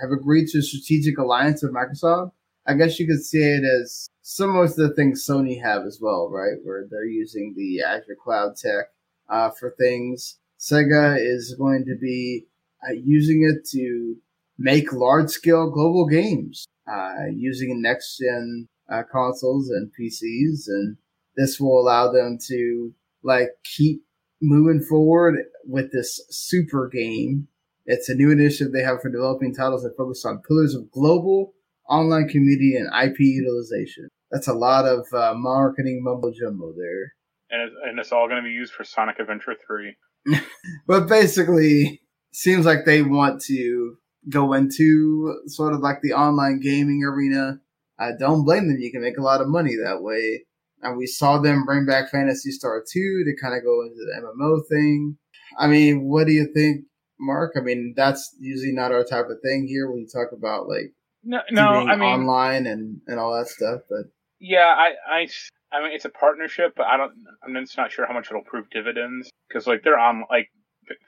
have agreed to a strategic alliance with Microsoft. I guess you could see it as similar to the things Sony have as well, right? Where they're using the Azure Cloud tech uh, for things. Sega is going to be uh, using it to make large scale global games uh, using next gen uh, consoles and PCs. And this will allow them to like keep moving forward with this super game. It's a new initiative they have for developing titles that focus on pillars of global online community and IP utilization. That's a lot of uh, marketing mumbo jumbo there. And it's, and it's all going to be used for Sonic Adventure 3. but basically, seems like they want to go into sort of like the online gaming arena. I don't blame them. You can make a lot of money that way. And we saw them bring back Phantasy Star 2 to kind of go into the MMO thing. I mean, what do you think, Marc? I mean, that's usually not our type of thing here when you talk about like no, no, I mean online and and all that stuff. But yeah, I, I, I mean, it's a partnership, but I don't. I'm just not sure how much it'll prove dividends because like they're on like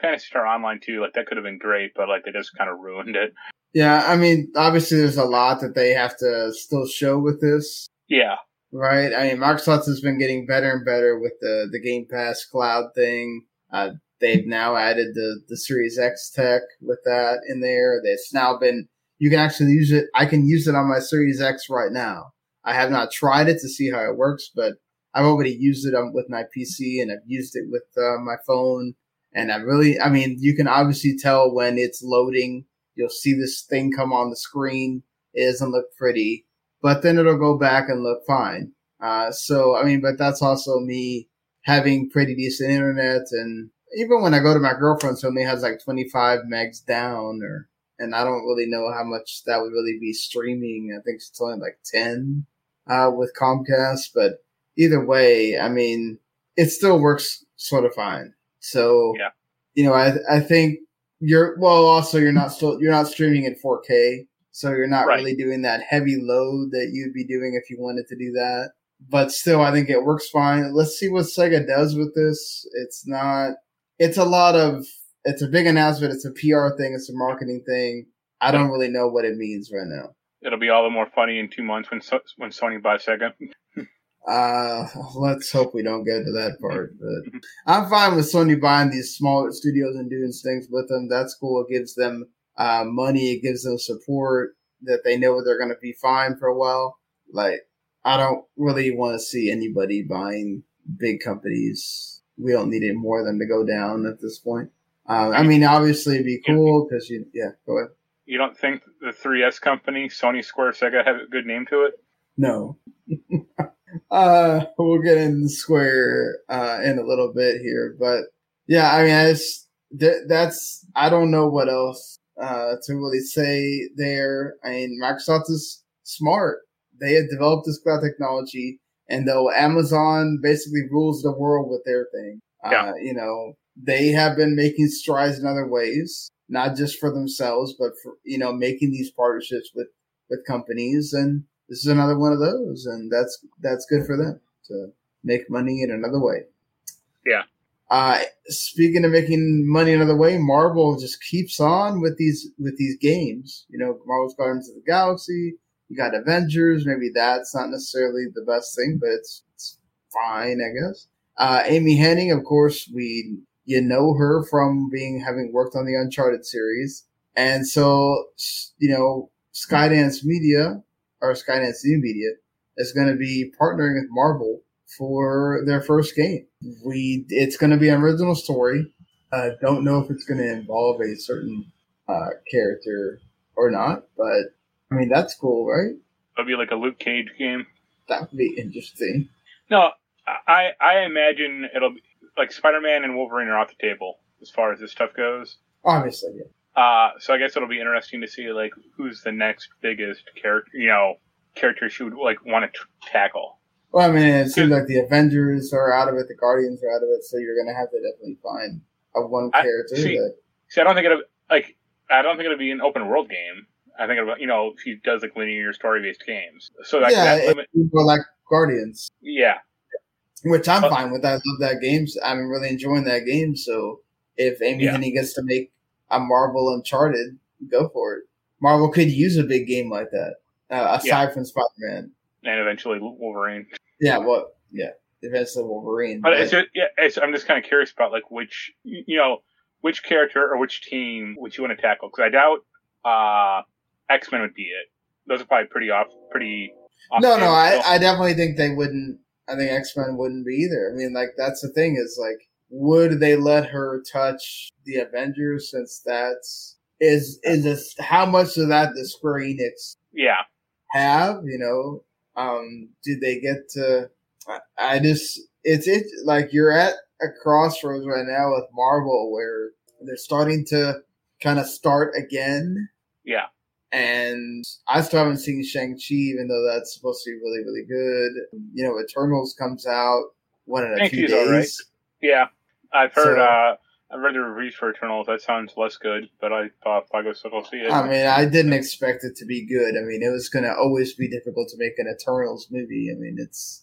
Phantasy Star Online 2. Like that could have been great, but like they just kind of ruined it. Yeah, I mean, obviously there's a lot that they have to still show with this. Yeah. Right. I mean, Microsoft has been getting better and better with the the Game Pass cloud thing. Uh, they've now added the the Series X tech with that in there. It's now been you can actually use it. I can use it on my Series X right now. I have not tried it to see how it works, but I've already used it with my PC and I've used it with uh, my phone. And I really, I mean, you can obviously tell when it's loading. You'll see this thing come on the screen. It doesn't look pretty, but then it'll go back and look fine. Uh, so, I mean, but that's also me having pretty decent internet. And even when I go to my girlfriend's, home, only has like 25 megs down or and I don't really know how much that would really be streaming. I think it's only like 10 uh, with Comcast, but either way, I mean, it still works sort of fine. So, yeah. you know, I, I think you're, well, also you're not still, you're not streaming in 4K. So you're not right. really doing that heavy load that you'd be doing if you wanted to do that. But still, I think it works fine. Let's see what Sega does with this. It's not, it's a lot of it's a big announcement. It's a PR thing. It's a marketing thing. I don't really know what it means right now. It'll be all the more funny in two months when so- when Sony buys Sega. uh, let's hope we don't get to that part. But I'm fine with Sony buying these smaller studios and doing things with them. That's cool. It gives them uh, money. It gives them support that they know they're going to be fine for a while. Like I don't really want to see anybody buying big companies. We don't need any more of them to go down at this point. Uh, I mean, obviously, it'd be cool because you, yeah, go ahead. You don't think the 3S company, Sony Square, Sega, have a good name to it? No. uh, we'll get into Square uh, in a little bit here, but yeah, I mean, it's, that's I don't know what else uh, to really say there. I mean, Microsoft is smart. They have developed this cloud technology, and though Amazon basically rules the world with their thing, yeah. Uh, you know, they have been making strides in other ways, not just for themselves, but for, you know, making these partnerships with, with companies. And this is another one of those. And that's, that's good for them to make money in another way. Yeah. Uh, speaking of making money another way, Marvel just keeps on with these, with these games, you know, Marvel's Guardians of the Galaxy. You got Avengers. Maybe that's not necessarily the best thing, but it's, it's fine, I guess. Uh, Amy Hennig, of course, we you know her from being having worked on the Uncharted series, and so you know Skydance Media or Skydance New Media is going to be partnering with Marvel for their first game. We it's going to be an original story. I uh, don't know if it's going to involve a certain uh, character or not, but I mean that's cool, right? It'll be like a Luke Cage game. That would be interesting. No, I I imagine it'll be like Spider Man and Wolverine are off the table as far as this stuff goes. Obviously, yeah. Uh, so I guess it'll be interesting to see like who's the next biggest character, you know, character she would like want to t- tackle. Well, I mean, it seems like the Avengers are out of it, the Guardians are out of it, so you're gonna have to definitely find a one I- character see- that. See, I don't think it'll like I don't think it'll be an open world game. I think it'll you know she does like linear story based games. So like yeah, that limit, like Guardians, yeah, which I'm Uh, fine with. I love that game. I'm really enjoying that game. So if Amy Yeah. Hennig gets to make a Marvel Uncharted, go for it. Marvel could use a big game like that, uh, aside from Spider Man. and eventually Wolverine. Yeah, well, yeah, eventually Wolverine. But it's just, yeah, it's, I'm just kind of curious about like which you know which character or which team would you want to tackle? Because I doubt uh, X Men would be it. Those are probably pretty off, pretty. Off no, no, I. I definitely think they wouldn't. I think X Men wouldn't be either. I mean, like that's the thing is like, would they let her touch the Avengers since that's is is this how much of that does Square Enix yeah, have? You know, um, did they get to? I, I just it's it like you're at a crossroads right now with Marvel where they're starting to kind of start again yeah. And I still haven't seen Shang Chi, even though that's supposed to be really, really good. You know, Eternals comes out one in a few Shang-Chi's right. days. Yeah, I've heard. So- uh I've read the reviews for Eternals. That sounds less good, but I thought I still go see it. I mean, I didn't expect it to be good. I mean, it was going to always be difficult to make an Eternals movie. I mean, it's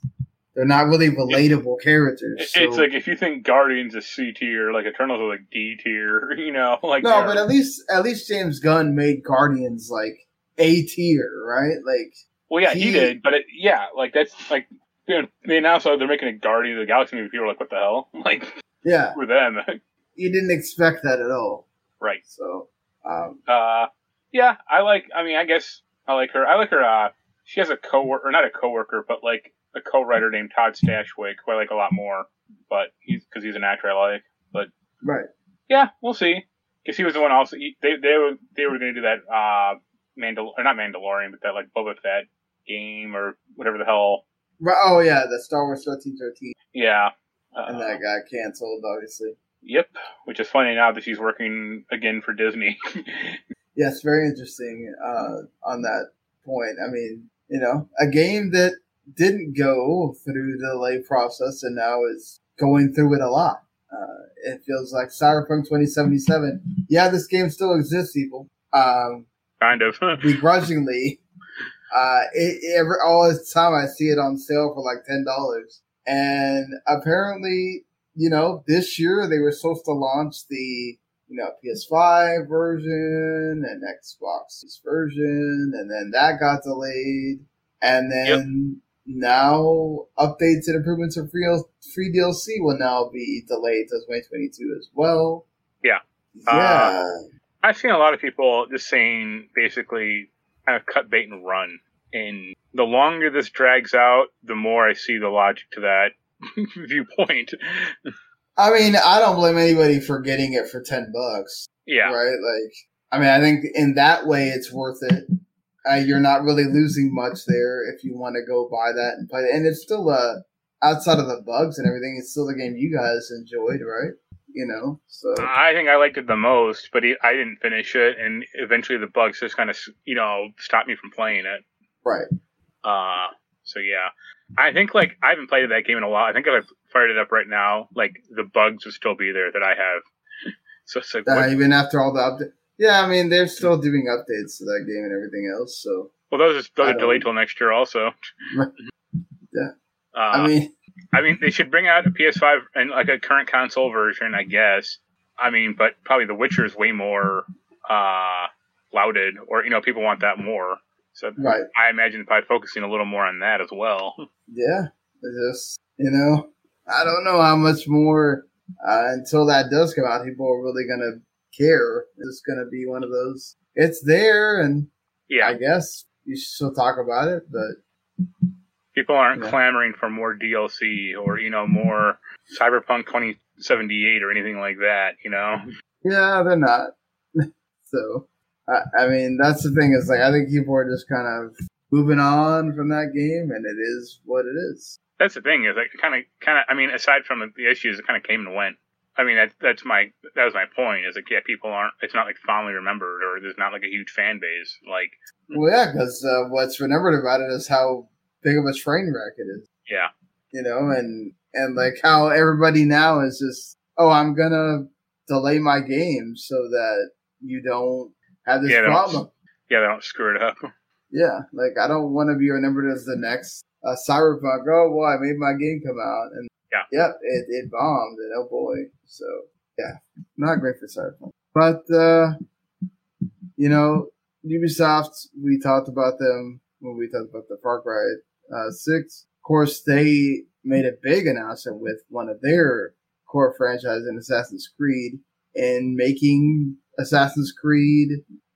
they're not really relatable characters. So- it's like if you think Guardians is C tier, like Eternals are like D tier. You know, like no, but at least at least James Gunn made Guardians like A tier, right? Like, well, yeah, he, he- did, but it, yeah, like that's like you know, they announced they're making a Guardians of the Galaxy movie. People are like, what the hell? Like yeah, for them, you didn't expect that at all. right? So, um, Uh, yeah, I like. I mean, I guess I like her. I like her. Uh, she has a co-worker, not a co-worker, but like a co-writer named Todd Stashwick, who I like a lot more. But he's because he's an actor I like. But right. Yeah, we'll see. Because he was the one also. he- They they were they were going to do that uh Mandal or not Mandalorian, but that like Boba Fett game or whatever the hell. Oh yeah, the Star Wars thirteen thirteen, Yeah. Uh, and that got canceled, obviously. Yep. Which is funny now that she's working again for Disney. Yes, very interesting uh, on that point. I mean, you know, a game that didn't go through the delay process and now is going through it a lot. Uh, it feels like Cyberpunk 2077. Yeah, this game still exists, people. Um, kind of. begrudgingly. Uh, it, every all this time I see it on sale for like ten dollars, and apparently, you know, this year they were supposed to launch the you know PS5 version and Xbox version, and then that got delayed, and then now updates and improvements of free free DLC will now be delayed to 2022 as well. Yeah. Yeah. Uh, I've seen a lot of people just saying basically kind of cut bait and run. And the longer this drags out, the more I see the logic to that viewpoint. I mean, I don't blame anybody for getting it for ten bucks, Yeah. right? Like, I mean, I think in that way it's worth it. Uh, you're not really losing much there if you want to go buy that and play it, and it's still uh outside of the bugs and everything. It's still the game you guys enjoyed, right? You know, so I think I liked it the most, but I didn't finish it, and eventually the bugs just kind of, you know, stopped me from playing it. right. Uh, so yeah, I think like I haven't played that game in a while. I think if I fired it up right now, like the bugs would still be there that I have. So it's like, Uh, even after all the updates, yeah, I mean, they're still doing updates to that game and everything else. So well, those are, those are delayed till next year, also. Yeah. Uh, I mean, I mean, they should bring out a PS5 and like a current console version, I guess. I mean, but probably The Witcher is way more uh, lauded, or you know, people want that more. So right. I imagine probably focusing a little more on that as well. Yeah, just you know, I don't know how much more uh, until that does come out. People are really gonna care. It's gonna be one of those. It's there, and Yeah, I guess you should still talk about it. But people aren't Yeah. clamoring for more DLC or you know more Cyberpunk 2078 or anything like that. You know, yeah, they're not. so, I, I mean, that's the thing is like I think people are just kind of moving on from that game, and it is what it is. that's the thing is like kind of kind of. I mean, aside from the issues, it kind of came and went. I mean, that, that's my that was my point. Is like yeah, people aren't. It's not like fondly remembered, or there's not like a huge fan base. Like, well, yeah, because uh, what's remembered about it is how big of a train wreck it is. Yeah, you know, and and like how everybody now is just, oh, I'm gonna delay my game so that you don't have this yeah, problem. Yeah, they don't screw it up. Yeah, like I don't want to be remembered as the next uh, Cyberpunk. Oh well, I made my game come out, and yeah, yep, it, it bombed, and oh boy, so yeah, not great for Cyberpunk. But uh, you know, Ubisoft, we talked about them when we talked about the Far Cry uh, Six. Of course, they made a big announcement with one of their core franchises in Assassin's Creed and making Assassin's Creed,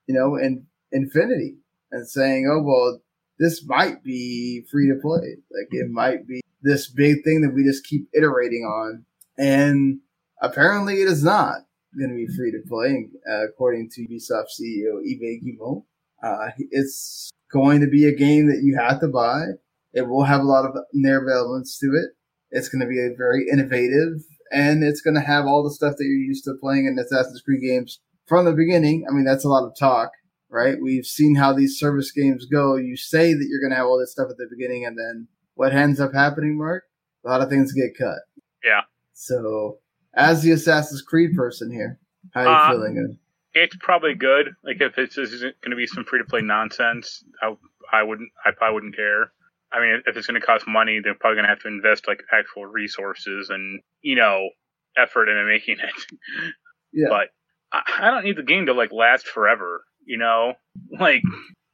you know, and Infinity and saying, oh, well, this might be free to play. Like it might be this big thing that we just keep iterating on. And apparently it is not going to be free to play, uh, according to Ubisoft CEO Yves Guillemot. Uh, it's going to be a game that you have to buy. It will have a lot of narrative elements to it. It's going to be a very innovative and it's going to have all the stuff that you're used to playing in Assassin's Creed games from the beginning. I mean, that's a lot of talk, right? We've seen how these service games go. You say that you're going to have all this stuff at the beginning, and then what ends up happening, Marc? A lot of things get cut. Yeah. So, as the Assassin's Creed person here, how are you uh, feeling? It's probably good. Like if it's going to be some free to play nonsense, I, I wouldn't. I probably wouldn't care. I mean, if it's going to cost money, they're probably going to have to invest like actual resources and you know effort into making it. Yeah. But I, I don't need the game to like last forever. You know, like.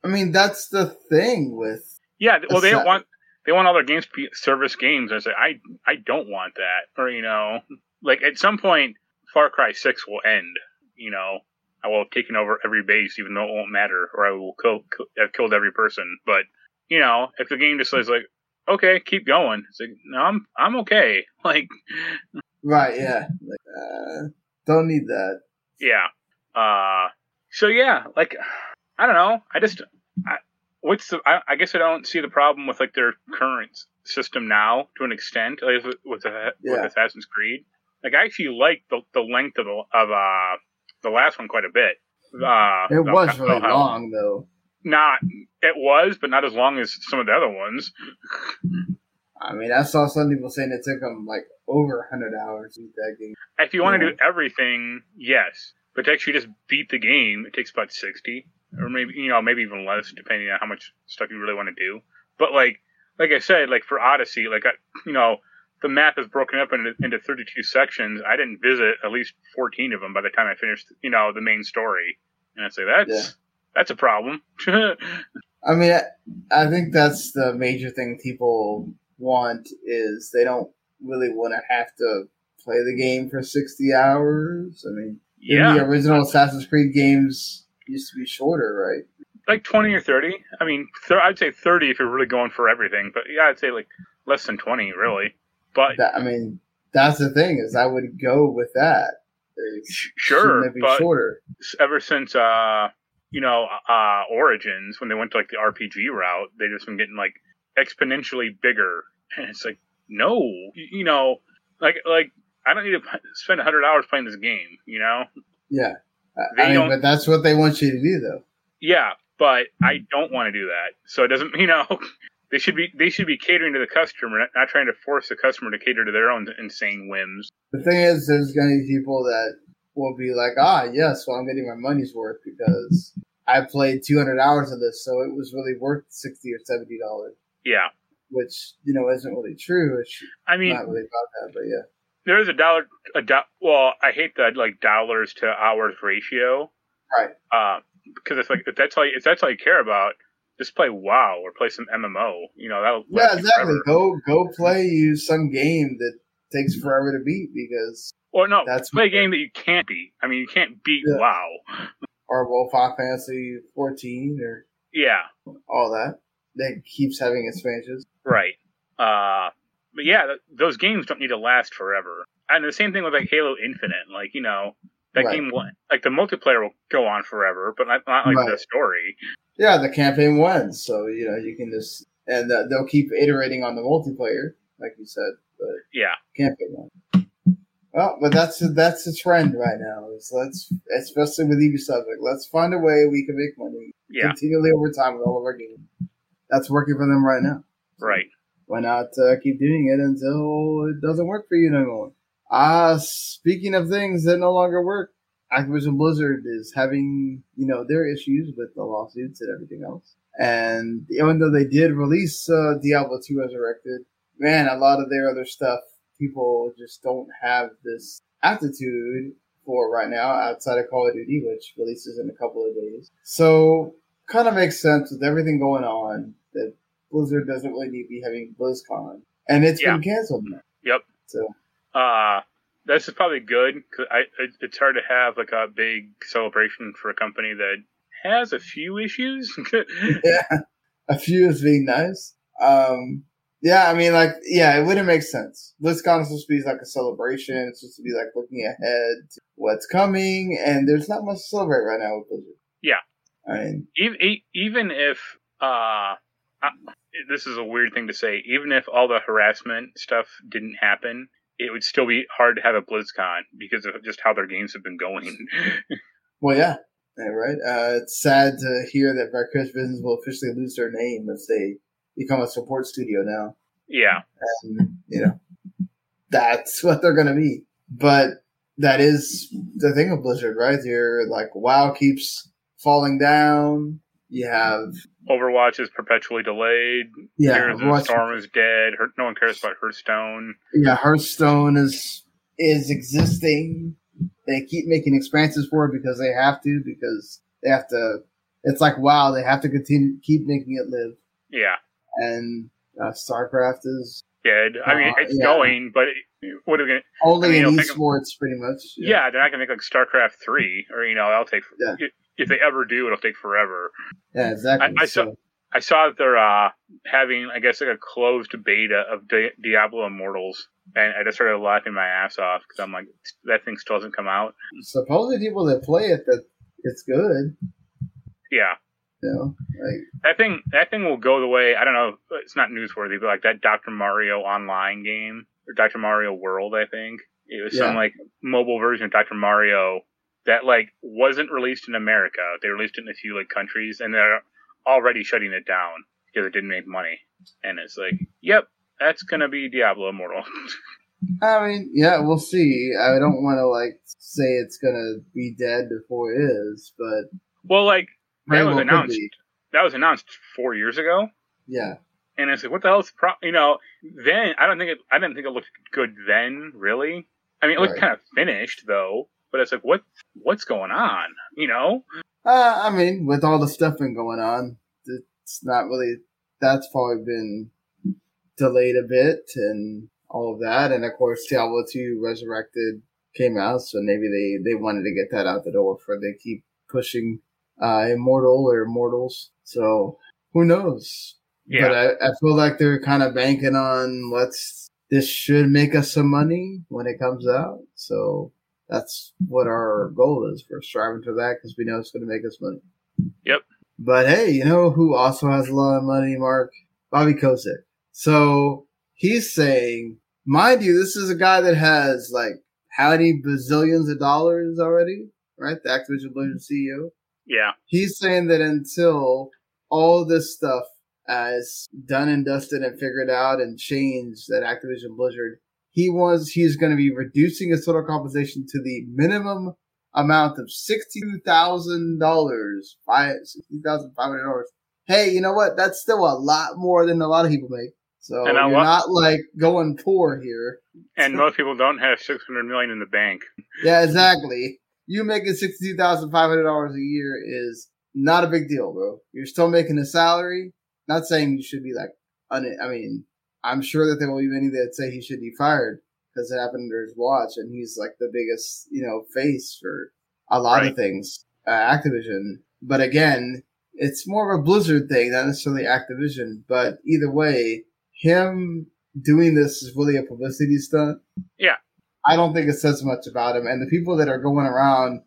I mean, that's the thing with. Yeah, well, they don't want they want all their games service games. I say I I don't want that, or you know, like at some point, Far Cry Six will end. You know, I will have taken over every base, even though it won't matter, or I will kill, kill have killed every person. But you know, if the game just says like, okay, keep going, it's like, no, I'm I'm okay. Like, right, yeah, like, uh, don't need that. Yeah. Uh. So yeah, like, I don't know. I just, I, what's the? I, I guess I don't see the problem with like their current system now to an extent, like with with, yeah. with Assassin's Creed. Like, I actually like the the length of the of uh the last one quite a bit. Uh, it was really long though. Not it was, but not as long as some of the other ones. I mean, I saw some people saying it took them like over 100 hours to beat that game. If you want to do everything, yes. But to actually just beat the game, it takes about 60. Or maybe, you know, maybe even less, depending on how much stuff you really want to do. But like, like I said, like for Odyssey, like, I, you know, the map is broken up into, into 32 sections. I didn't visit at least 14 of them by the time I finished, you know, the main story. And I'd say that's, yeah. that's a problem. I mean, I think that's the major thing people want is they don't really want to have to play the game for 60 hours. I mean, yeah. the original Assassin's Creed games used to be shorter, right? Like 20 or 30. I mean, th- I'd say 30 if you're really going for everything, but yeah, I'd say like less than 20, really. But that, I mean, that's the thing is I would go with that. sure, but shorter. ever since uh you know, uh, Origins, when they went to like the RPG route, they just been getting like exponentially bigger. And it's like, no, you know, like, like, I don't need to spend 100 hours playing this game, you know? Yeah. I mean, but that's what they want you to do, though. Yeah, but I don't want to do that. So it doesn't, you know, they should be they should be catering to the customer, not trying to force the customer to cater to their own insane whims. The thing is, there's going to be people that will be like, ah, yes, well, I'm getting my money's worth because I played 200 hours of this, so it was really worth 60 or 70 dollars. Yeah, which you know isn't really true. It's I mean, not really about that, but yeah. There is a dollar, a do- well, I hate that like dollars to hours ratio, right? Uh, because it's like if that's all you, if that's all you care about, just play WoW or play some MMO. You know that'll yeah, exactly. Go go play you some game that takes forever to beat because or no, that's play a game that you can't beat. I mean, you can't beat yeah. WoW or well, Final Fantasy 14 or yeah, all that that keeps having expansions. Right. Uh, but yeah, th- those games don't need to last forever. And the same thing with like Halo Infinite. Like you know, that right. game like the multiplayer will go on forever, but not, not like right. the story. Yeah, the campaign wins, so you know you can just and uh, they'll keep iterating on the multiplayer. like you said, but Yeah. one. Well, but that's that's the trend right now. Is let's especially with Ubisoft, like let's find a way we can make money Yeah. continually over time with all of our games. That's working for them right now. Right. Why not uh, keep doing it until it doesn't work for you no more? Uh, speaking of things that no longer work, Activision Blizzard is having, you know, their issues with the lawsuits and everything else. And even though they did release uh, Diablo 2 Resurrected, man, a lot of their other stuff, people just don't have this aptitude for right now outside of Call of Duty, which releases in a couple of days. So, kind of makes sense with everything going on that Blizzard doesn't really need to be having BlizzCon. And it's Yeah. been canceled now. Yep. So, Uh, this is probably good because it's hard to have like a big celebration for a company that has a few issues. yeah, a few is being nice. Um, yeah, I mean, like, yeah, it wouldn't make sense. BlizzCon is supposed to be like a celebration. It's supposed to be like looking ahead to what's coming, and there's not much to celebrate right now with Blizzard. Yeah. I mean, even even if uh, uh, this is a weird thing to say, even if all the harassment stuff didn't happen, it would still be hard to have a BlizzCon because of just how their games have been going. well, yeah, yeah right. Uh, it's sad to hear that Vicarious Visions will officially lose their name if they become a support studio now. yeah, and you know that's what they're gonna be. But that is the thing with Blizzard, right? You're like WoW keeps falling down. You have Overwatch is perpetually delayed. yeah, Heroes the Storm is dead. Her- no one cares about Hearthstone. yeah, Hearthstone is is existing. They keep making expansions for it because they have to because they have to. It's like WoW. They have to continue keep making it live. Yeah, And uh, StarCraft is dead. I mean, Uh, it's yeah. going, but it, what are we gonna? only I mean, in esports, pretty much. Yeah. they're not gonna make like StarCraft three, or you know, I'll take. Yeah. If they ever do, it'll take forever. yeah, exactly. I- I saw- I saw that they're uh, having, I guess, like a closed beta of Di- Diablo Immortals, and I just started laughing my ass off because I'm like, that thing still hasn't come out. supposedly people that play it that it's good. Yeah, You know, like that thing, that thing will go the way. I don't know. It's not newsworthy, but like that Dr. Mario online game or Dr. Mario World, I think it was some like mobile version of Dr. Mario that like wasn't released in America. They released it in a few like countries, and they're already shutting it down because it didn't make money. And it's like, yep, that's gonna be Diablo Immortal. I mean, yeah, we'll see. I don't want to like say it's gonna be dead before it is, but well, like that was announced. That was announced four years ago. Yeah, And it's like, what the hell's the pro? You know, then I don't think it. I didn't think it looked good then. Really, I mean, it looked Right. kind of finished though. But it's like, what? What's going on? You know? uh, I mean, with all the stuff been going on, it's not really. That's probably been delayed a bit and all of that, and of course, Diablo Two Resurrected came out, so maybe they they wanted to get that out the door before they keep pushing uh, Immortal or Immortals. So who knows? Yeah. But I, I feel like they're kind of banking on let's this should make us some money when it comes out. So that's what our goal is. We're striving for that because we know it's going to make us money. Yep. But hey, you know who also has a lot of money, Marc? Bobby Kotick. So he's saying, mind you, this is a guy that has like how many bazillions of dollars already, right? The Activision Blizzard CEO yeah. he's saying that until all this stuff is done and dusted and figured out and changed at Activision Blizzard, he was he's going to be reducing his total compensation to the minimum amount of sixty-two thousand dollars, five sixty thousand five hundred dollars. Hey, you know what? That's still a lot more than a lot of people make. So And you're not like going poor here. And most people don't have six hundred million in the bank. Yeah, exactly. You making sixty-two thousand five hundred dollars a year is not a big deal, bro. You're still making a salary. Not saying you should be like, un- I mean, I'm sure that there will be many that say he should be fired because it happened under his watch, and he's like the biggest, you know, face for a lot Right. of things, uh, Activision. But again, it's more of a Blizzard thing, not necessarily Activision. But either way, him doing this is really a publicity stunt. Yeah. I don't think it says much about him. And the people that are going around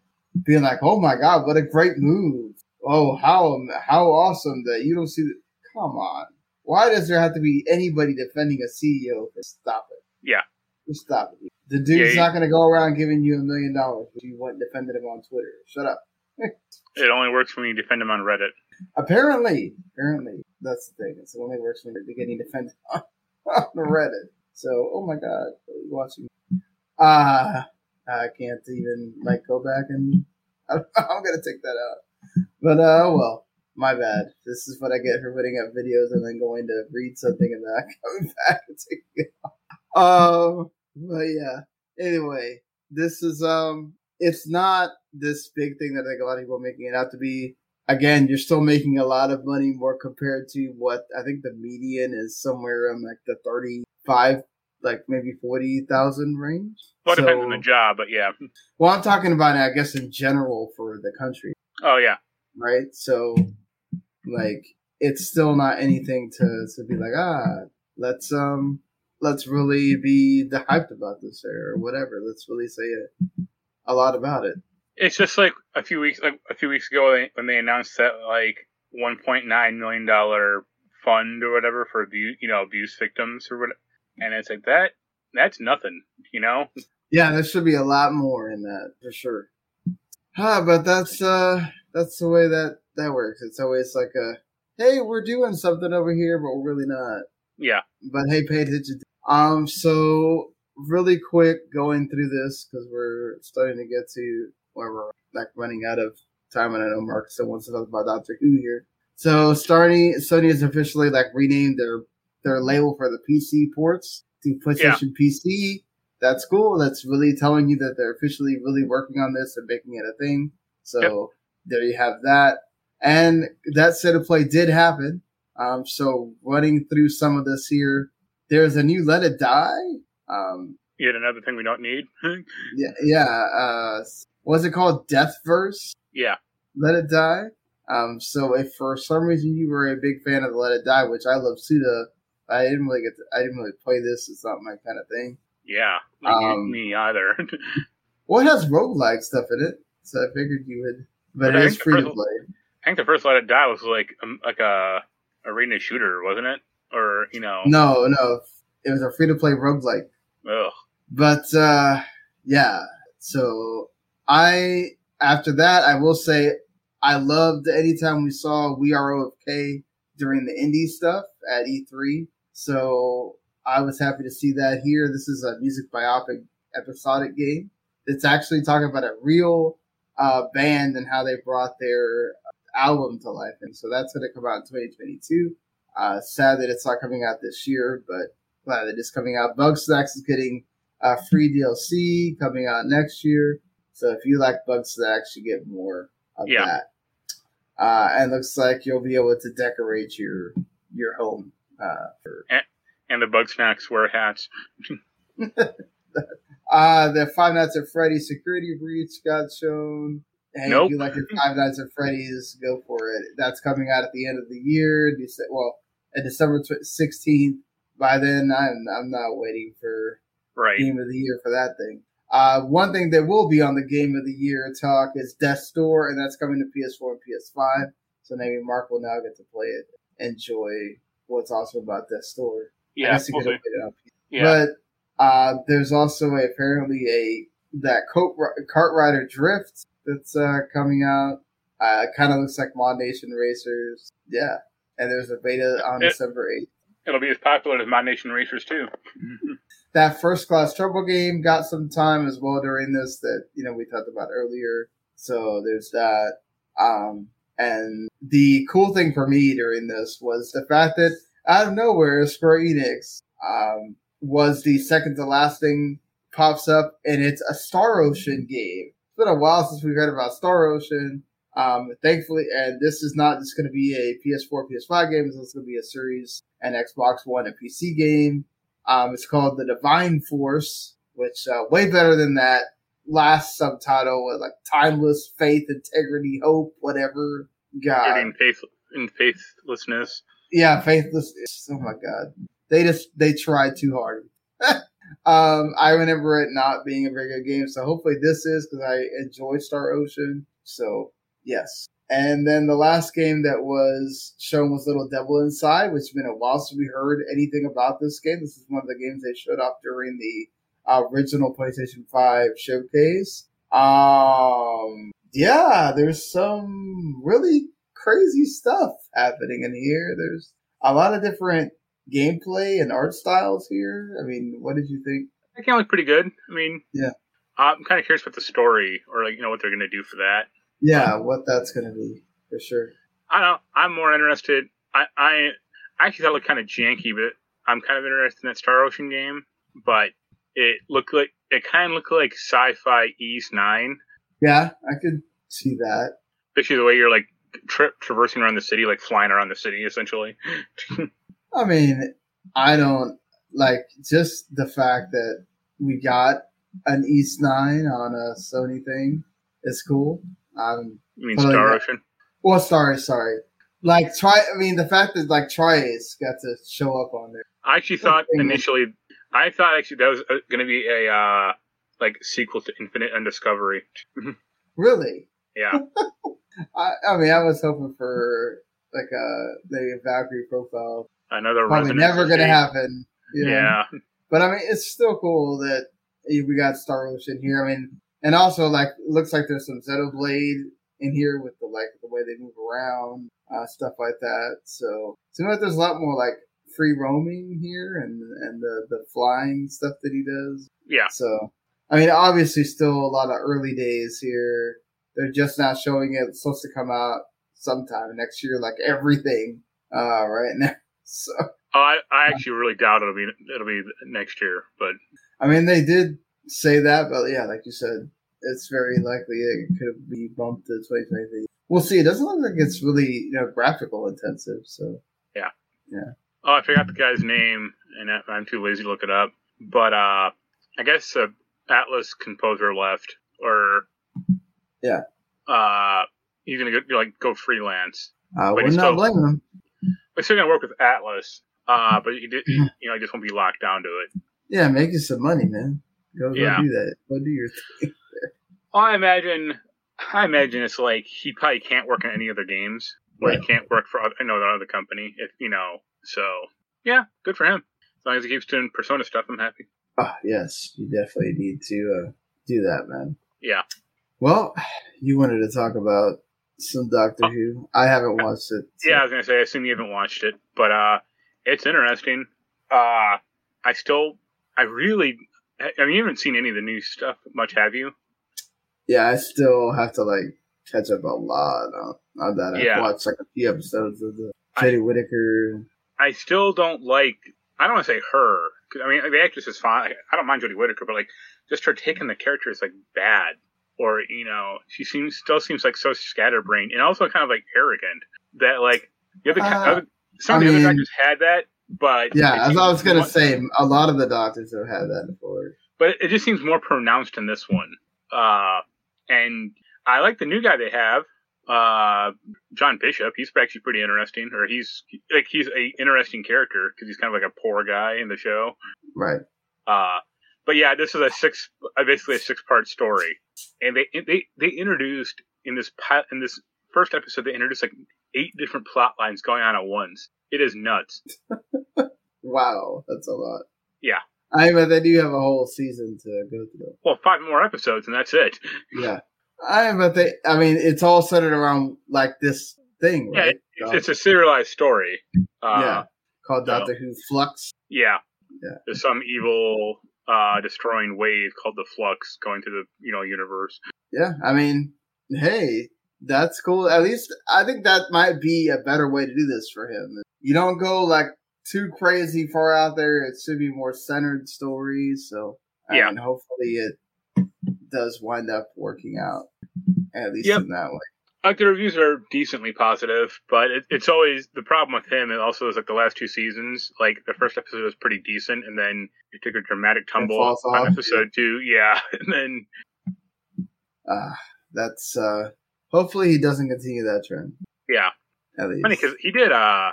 being like, "Oh my god, what a great move! Oh, how how awesome that you don't see that." Come on, Why does there have to be anybody defending a CEO? To stop it. Yeah. Just stop it. The dude's Yeah, not going to go around giving you a million dollars if you went defended him on Twitter. Shut up. It only works when you defend him on Reddit. Apparently, apparently, that's the thing. It's the only works when you're getting defended on, on Reddit. So, oh my god, watching. Uh, I can't even like go back and I'm gonna take that out. But uh, well, my bad. This is what I get for putting up videos and then going to read something and then coming back and taking it. Um, but yeah. Anyway, this is um, it's not this big thing that I think a lot of people are making it out to be. Again, you're still making a lot of money more compared to what I think the median is somewhere around like the 35, like maybe 40,000 range. Well, it So- depends on the job, but yeah. Well, I'm talking about, I guess, in general for the country, Oh yeah. right? So, like, it's still not anything to to be like, ah, let's um, let's really be the hyped about this or whatever. Let's really say a, a lot about it. It's just like a few weeks, like a few weeks ago, they, when they announced that like 1.9 million dollar fund or whatever for abuse, you know, abuse victims or whatever, and it's like that. That's nothing, you know. Yeah, there should be a lot more in that for sure. Ah, but that's uh that's the way that that works. It's always like a hey, we're doing something over here, but we're really not. Yeah. But hey, pay attention. Um, so really quick going through this because we're starting to get to where we're like running out of time, and I know Marc still wants to talk about Doctor Who here. So starting, Sony has officially like renamed their their label for the PC ports to PlayStation PC. That's cool. That's really telling you that they're officially really working on this and making it a thing. So there you have that. And that State of Play did happen. Um, so running through some of this here, there's a new Let It Die. Um, Yet another thing we don't need. yeah, yeah. Uh, what's it called? Death Verse. yeah. Let It Die. Um, so if for some reason you were a big fan of Let It Die, which I love Suda, I didn't really get to, I didn't really play this. It's not my kind of thing. Yeah. Um, me either. Well, it has roguelike stuff in it, so I figured you would. But But it is free to play. I think the first Let It Die was like um, like a arena shooter, wasn't it? Or you know, No, no, it was a free to play roguelike. ugh. But uh yeah, so I after that I will say I loved anytime we saw We Are OFK during the indie stuff at E3. So I was happy to see that here. This is a music biopic episodic game. It's actually talking about a real uh, band and how they brought their album to life. And so that's going to come out in 2022. Uh, sad that it's not coming out this year, but glad that it's coming out. Bugsnax is getting uh, free DLC coming out next year. So if you like Bugsnax, you get more of Yeah. that. Uh, and looks like you'll be able to decorate your your home. Uh, for And the Bugsnax wear hats. uh, the Five Nights at Freddy's security breach got shown. Hey, Nope. if you like your Five Nights at Freddy's, go for it. That's coming out at the end of the year. Well, at December sixteenth. By then, I'm I'm not waiting for Right. game of the year for that thing. Uh, one thing that will be on the game of the year talk is Death's Door, and that's coming to PS4 and PS5. So maybe Marc will now get to play it. Enjoy what's awesome about Death's Door. I Yeah. guess we'll could see. play it on PC. Yeah. But uh, there's also a, apparently a that Coat, Kart Rider Drift that's uh, coming out. Uh, it kind of looks like Mod Nation Racers. Yeah. And there's a beta on It- December 8th. It'll be as popular as Mod Nation Racers too. that first class trouble game got some time as well during this that you know we talked about earlier so there's that um and the cool thing for me during this was the fact that out of nowhere square enix um was the second to last thing pops up and it's a star ocean game it's been a while since we heard about star ocean um thankfully and this is not just going to be a ps4 ps5 game it's going to be a series and xbox one and pc game um, it's called The Divine Force, which uh, way better than that last subtitle with like timeless faith, integrity, hope, whatever. God, in faith in faithlessness. yeah, faithless. Oh my God, they just they tried too hard. um, I remember it not being a very good game, so hopefully this is because I enjoy Star Ocean. So yes, And then the last game that was shown was Little Devil Inside, which has been a while since we heard anything about this game. This is one of the games they showed off during the original PlayStation 5 showcase. Um, yeah, there's some really crazy stuff happening in here. There's a lot of different gameplay and art styles here. I mean, what did you think? That game looked pretty good. I mean, Yeah. I'm kind of curious about the story or like you know what they're going to do for that. Yeah, what that's going to be for sure. I don't. I'm more interested. I I, I actually thought it looked kind of janky, but I'm kind of interested in that Star Ocean game. But it looked like it kind of looked like sci-fi Ys Nine, Yeah, I could see that. especially the way you're like tra- traversing around the city, like flying around the city, essentially. I mean, I don't like just the fact that we got an Ys Nine on a Sony thing is cool. Um, You mean Star. Ocean? well, sorry, sorry. Like try. I mean, the fact that like tri-Ace got to show up on there. I actually thought initially, I thought actually that was going to be a uh, like sequel to Infinite Undiscovery. Really? Yeah, I, I mean, I was hoping for like uh the Valkyrie profile. Another Probably never gonna happen. you know? Yeah, But I mean, it's still cool that we got Star Ocean here. I mean, and also like looks like there's some Xenoblade in here with the like the way they move around, uh, stuff like that. So seems like there's a lot more like free roaming here and and the the flying stuff that he does. yeah. So I mean, obviously, still a lot of early days here. They're just now showing it. It's supposed to come out sometime next year, like everything uh, right now. So. Oh, I, I actually really doubt it'll be it'll be next year, but I mean, they did say that, but yeah, like you said, it's very likely it could be bumped to 2023. We'll see. It doesn't look like it's really you know graphical intensive. So yeah, yeah. oh, I forgot the guy's name, and I'm too lazy to look it up. But uh, I guess uh, Atlus composer left, or Yeah. uh, he's gonna go like go freelance. I would not still- blame them. Still gonna work with Atlus, uh, but did, you know, just won't be locked down to it. Yeah, making some money, man. Go, go Yeah. do that. Go do your thing. I imagine, I imagine it's like he probably can't work on any other games, or Right. he can't work for other, another other company. If you know, so yeah, good for him. As long as he keeps doing Persona stuff, I'm happy. Ah, yes, you definitely need to uh, do that, man. Yeah. Well, you wanted to talk about some Doctor Who. I haven't watched it. so- Yeah, I was gonna say, I assume you haven't watched it, but uh, it's interesting. Uh, I still, I really, I mean, you haven't seen any of the new stuff much, have you? yeah, I still have to like catch up a lot on, on that. I've watched like a few episodes of the Jodie Whittaker. I still don't like. I don't want to say her. I mean, the actress is fine. I don't mind Jodie Whittaker, but like, just her taking the character is like bad, or you know, she seems still seems like so scatterbrained and also kind of like arrogant. That like the other, Uh, other some of the mean- other doctors had that, but Yeah, as I was gonna more- say, a lot of the doctors have had that before. but it just seems more pronounced in this one. Uh, and I like the new guy they have, uh, John Bishop. He's actually pretty interesting, or he's like he's a interesting character because he's kind of like a poor guy in the show. Right. Uh, but yeah, this is a six, uh, basically a six part story, and they they they introduced in this in this first episode they introduced like eight different plot lines going on at once. It is nuts. Wow, that's a lot. Yeah. I but they do have a whole season to go through. Well, five more episodes and that's it. Yeah. I but they I mean it's all centered around like this thing, Yeah, right? It's, it's a serialized story. Uh, yeah. Called so- Doctor Who Flux. Yeah. Yeah. There's some evil uh destroying wave called the Flux going through the you know universe. Yeah. I mean, hey, that's cool. At least I think that might be a better way to do this for him. You don't go like too crazy far out there. It should be more centered stories. So I Yeah. mean, hopefully it does wind up working out. At least Yep. in that way. Like the reviews are decently positive, but it, it's always the problem with him. It also is like the last two seasons. Like the first episode was pretty decent, and then it took a dramatic tumble on off, episode two. Yeah, and then Uh, that's uh hopefully he doesn't continue that trend. yeah, At least. funny because he did. Uh,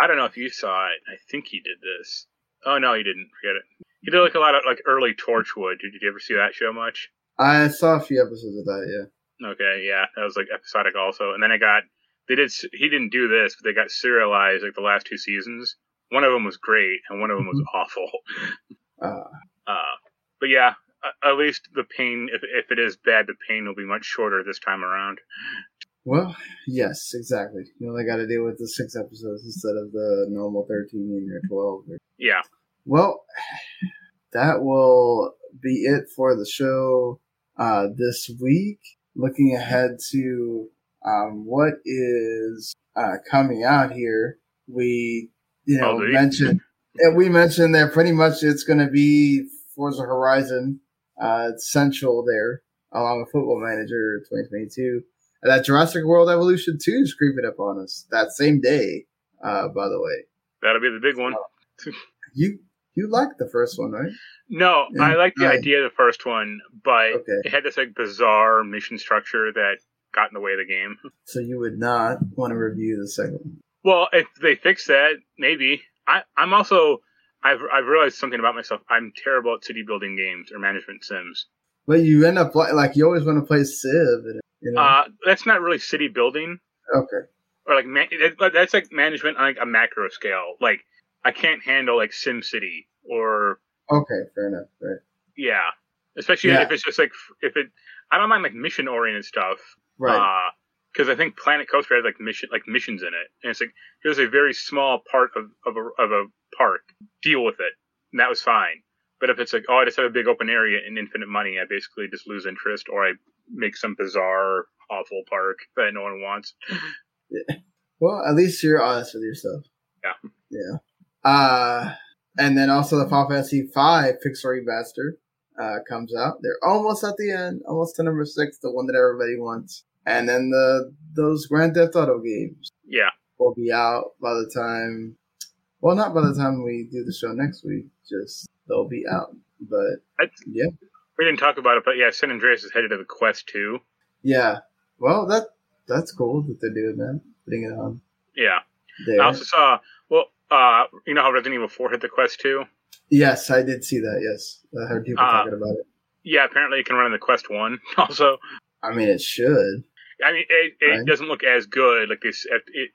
I don't know if you saw it. I think he did this. Oh no, he didn't. Forget it. He did like a lot of like early Torchwood. Did you ever see that show much? I saw a few episodes of that, yeah. Okay, yeah, that was like episodic also, and then I got they did he didn't do this, but they got serialized like the last two seasons. One of them was great, and one of them was Mm-hmm. awful. Uh, Uh, but yeah, at least the pain, if if it is bad, the pain will be much shorter this time around. well, yes, exactly. You only got to deal with the six episodes instead of the normal thirteen or twelve. Or... Yeah, Well, that will be it for the show uh, this week. Looking ahead to um, what is uh, coming out here, we you know you? mentioned and we mentioned that pretty much it's going to be Forza Horizon uh, central there, along with Football Manager 2022. And that Jurassic World Evolution 2 is creeping up on us that same day. Uh, by the way, that'll be the big one. you you liked the first one, right? No, Yeah, I like the idea of the first one, but Okay. it had this like bizarre mission structure that got in the way of the game. So you would not want to review the second one. Well, if they fix that, maybe. I, I'm also I've I've realized something about myself. I'm terrible at city building games or management sims. But you end up li- like you always want to play Civ. And, you know? Uh, that's not really city building okay. or like man, but that's like management on like a macro scale. Like I can't handle like Sim City or Okay. Fair enough. Right. yeah, especially Yeah. if it's just like if it. I don't mind like mission oriented stuff. Right. Uh, because I think Planet Coaster has like mission like missions in it, and it's like here's a very small part of of a, of a park. Deal with it, and that was fine. But if it's like, oh, I just have a big open area and infinite money, I basically just lose interest, or I make some bizarre, awful park that no one wants. Yeah. well, at least you're honest with yourself. Yeah. Yeah. Uh, and then also the Final Fantasy V Pixel Remaster uh, comes out. They're almost at the end, almost to number six, the one that everybody wants. And then the those Grand Theft Auto games Yeah, will be out by the time. Well, not by the time we do the show next week. Just they'll be out. But That's, yeah, we didn't talk about it, but yeah, San Andreas is headed to the Quest two. yeah. Well, that that's cool that they're doing that, putting it on Yeah, there. I also saw. Uh, you know how Resident Evil Four hit the Quest two? yes, I did see that. Yes, I heard people Uh, talking about it. Yeah, apparently it can run in the Quest one. Also, I mean, it should. I mean, it, it Right. doesn't look as good. Like this, it it,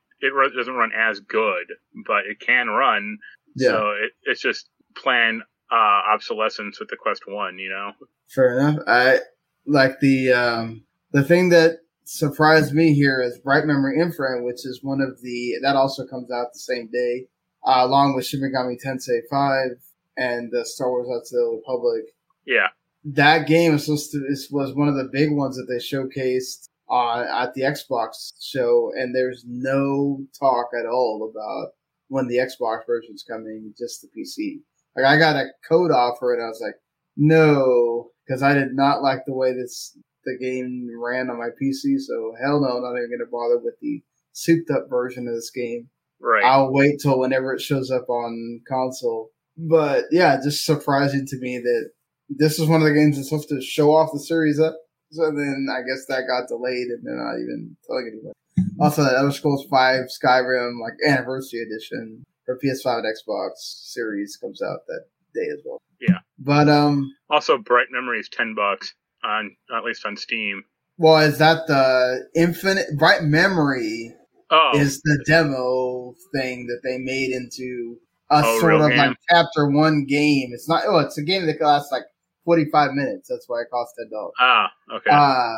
doesn't run as good, but it can run. Yeah, So it, it's just plan uh, obsolescence with the Quest One. You know? fair enough. I like the um the thing that surprised me here is Bright Memory Infinite, which is one of the that also comes out the same day, uh, along with Shin Megami Tensei Five and the Star Wars: Knights of the Republic. Yeah. that game is supposed to is, was one of the big ones that they showcased on at the Xbox show, and there's no talk at all about when the Xbox version's coming, just the PC. Like I got a code offer, and I was like, no, because I did not like the way this the game ran on my PC. So hell no, I'm not even gonna bother with the souped up version of this game. Right. I'll wait till whenever it shows up on console. But yeah, just surprising to me that this is one of the games that's supposed to show off the series up. So then I guess that got delayed and they're not even telling anyone. Also, that Elder Scrolls 5 Skyrim like anniversary edition for PS5 and Xbox series comes out that day as well. Yeah. But um, also, Bright Memory is ten bucks on at least on Steam. well, is that the Infinite Bright Memory Oh, is the demo thing that they made into a Oh, sort of game? like chapter one game. It's not. Oh, it's a game that lasts like forty five minutes. That's why it costs ten dollars. ah, okay. Uh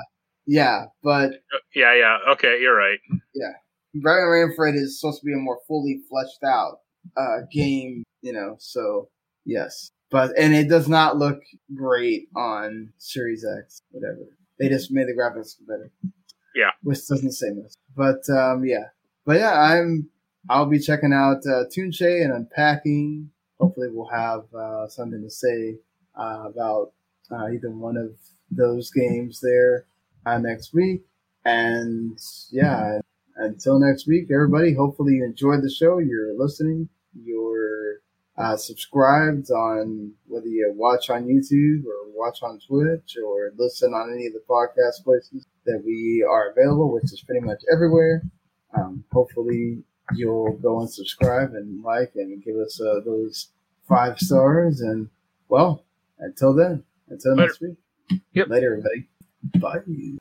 yeah, but yeah, yeah. Okay, you're right. Yeah, Memory Infinite is supposed to be a more fully fleshed out uh game. You know, so yes, but and it does not look great on Series X. Whatever. They just made the graphics better. Yeah. which doesn't say much. But um, yeah, but yeah, I'm I'll be checking out uh, Tunche and unpacking. Hopefully, we'll have uh, something to say uh, about uh, either one of those games there uh, next week. And yeah, until next week, everybody. Hopefully, you enjoyed the show. You're listening. You're uh, subscribed on whether you watch on YouTube or watch on Twitch or listen on any of the podcast places that we are available, which is pretty much everywhere. Um, hopefully, you'll go and subscribe and like and give us uh, those five stars. And well, until then, until Later. next week. Yep. Later, everybody. Bye.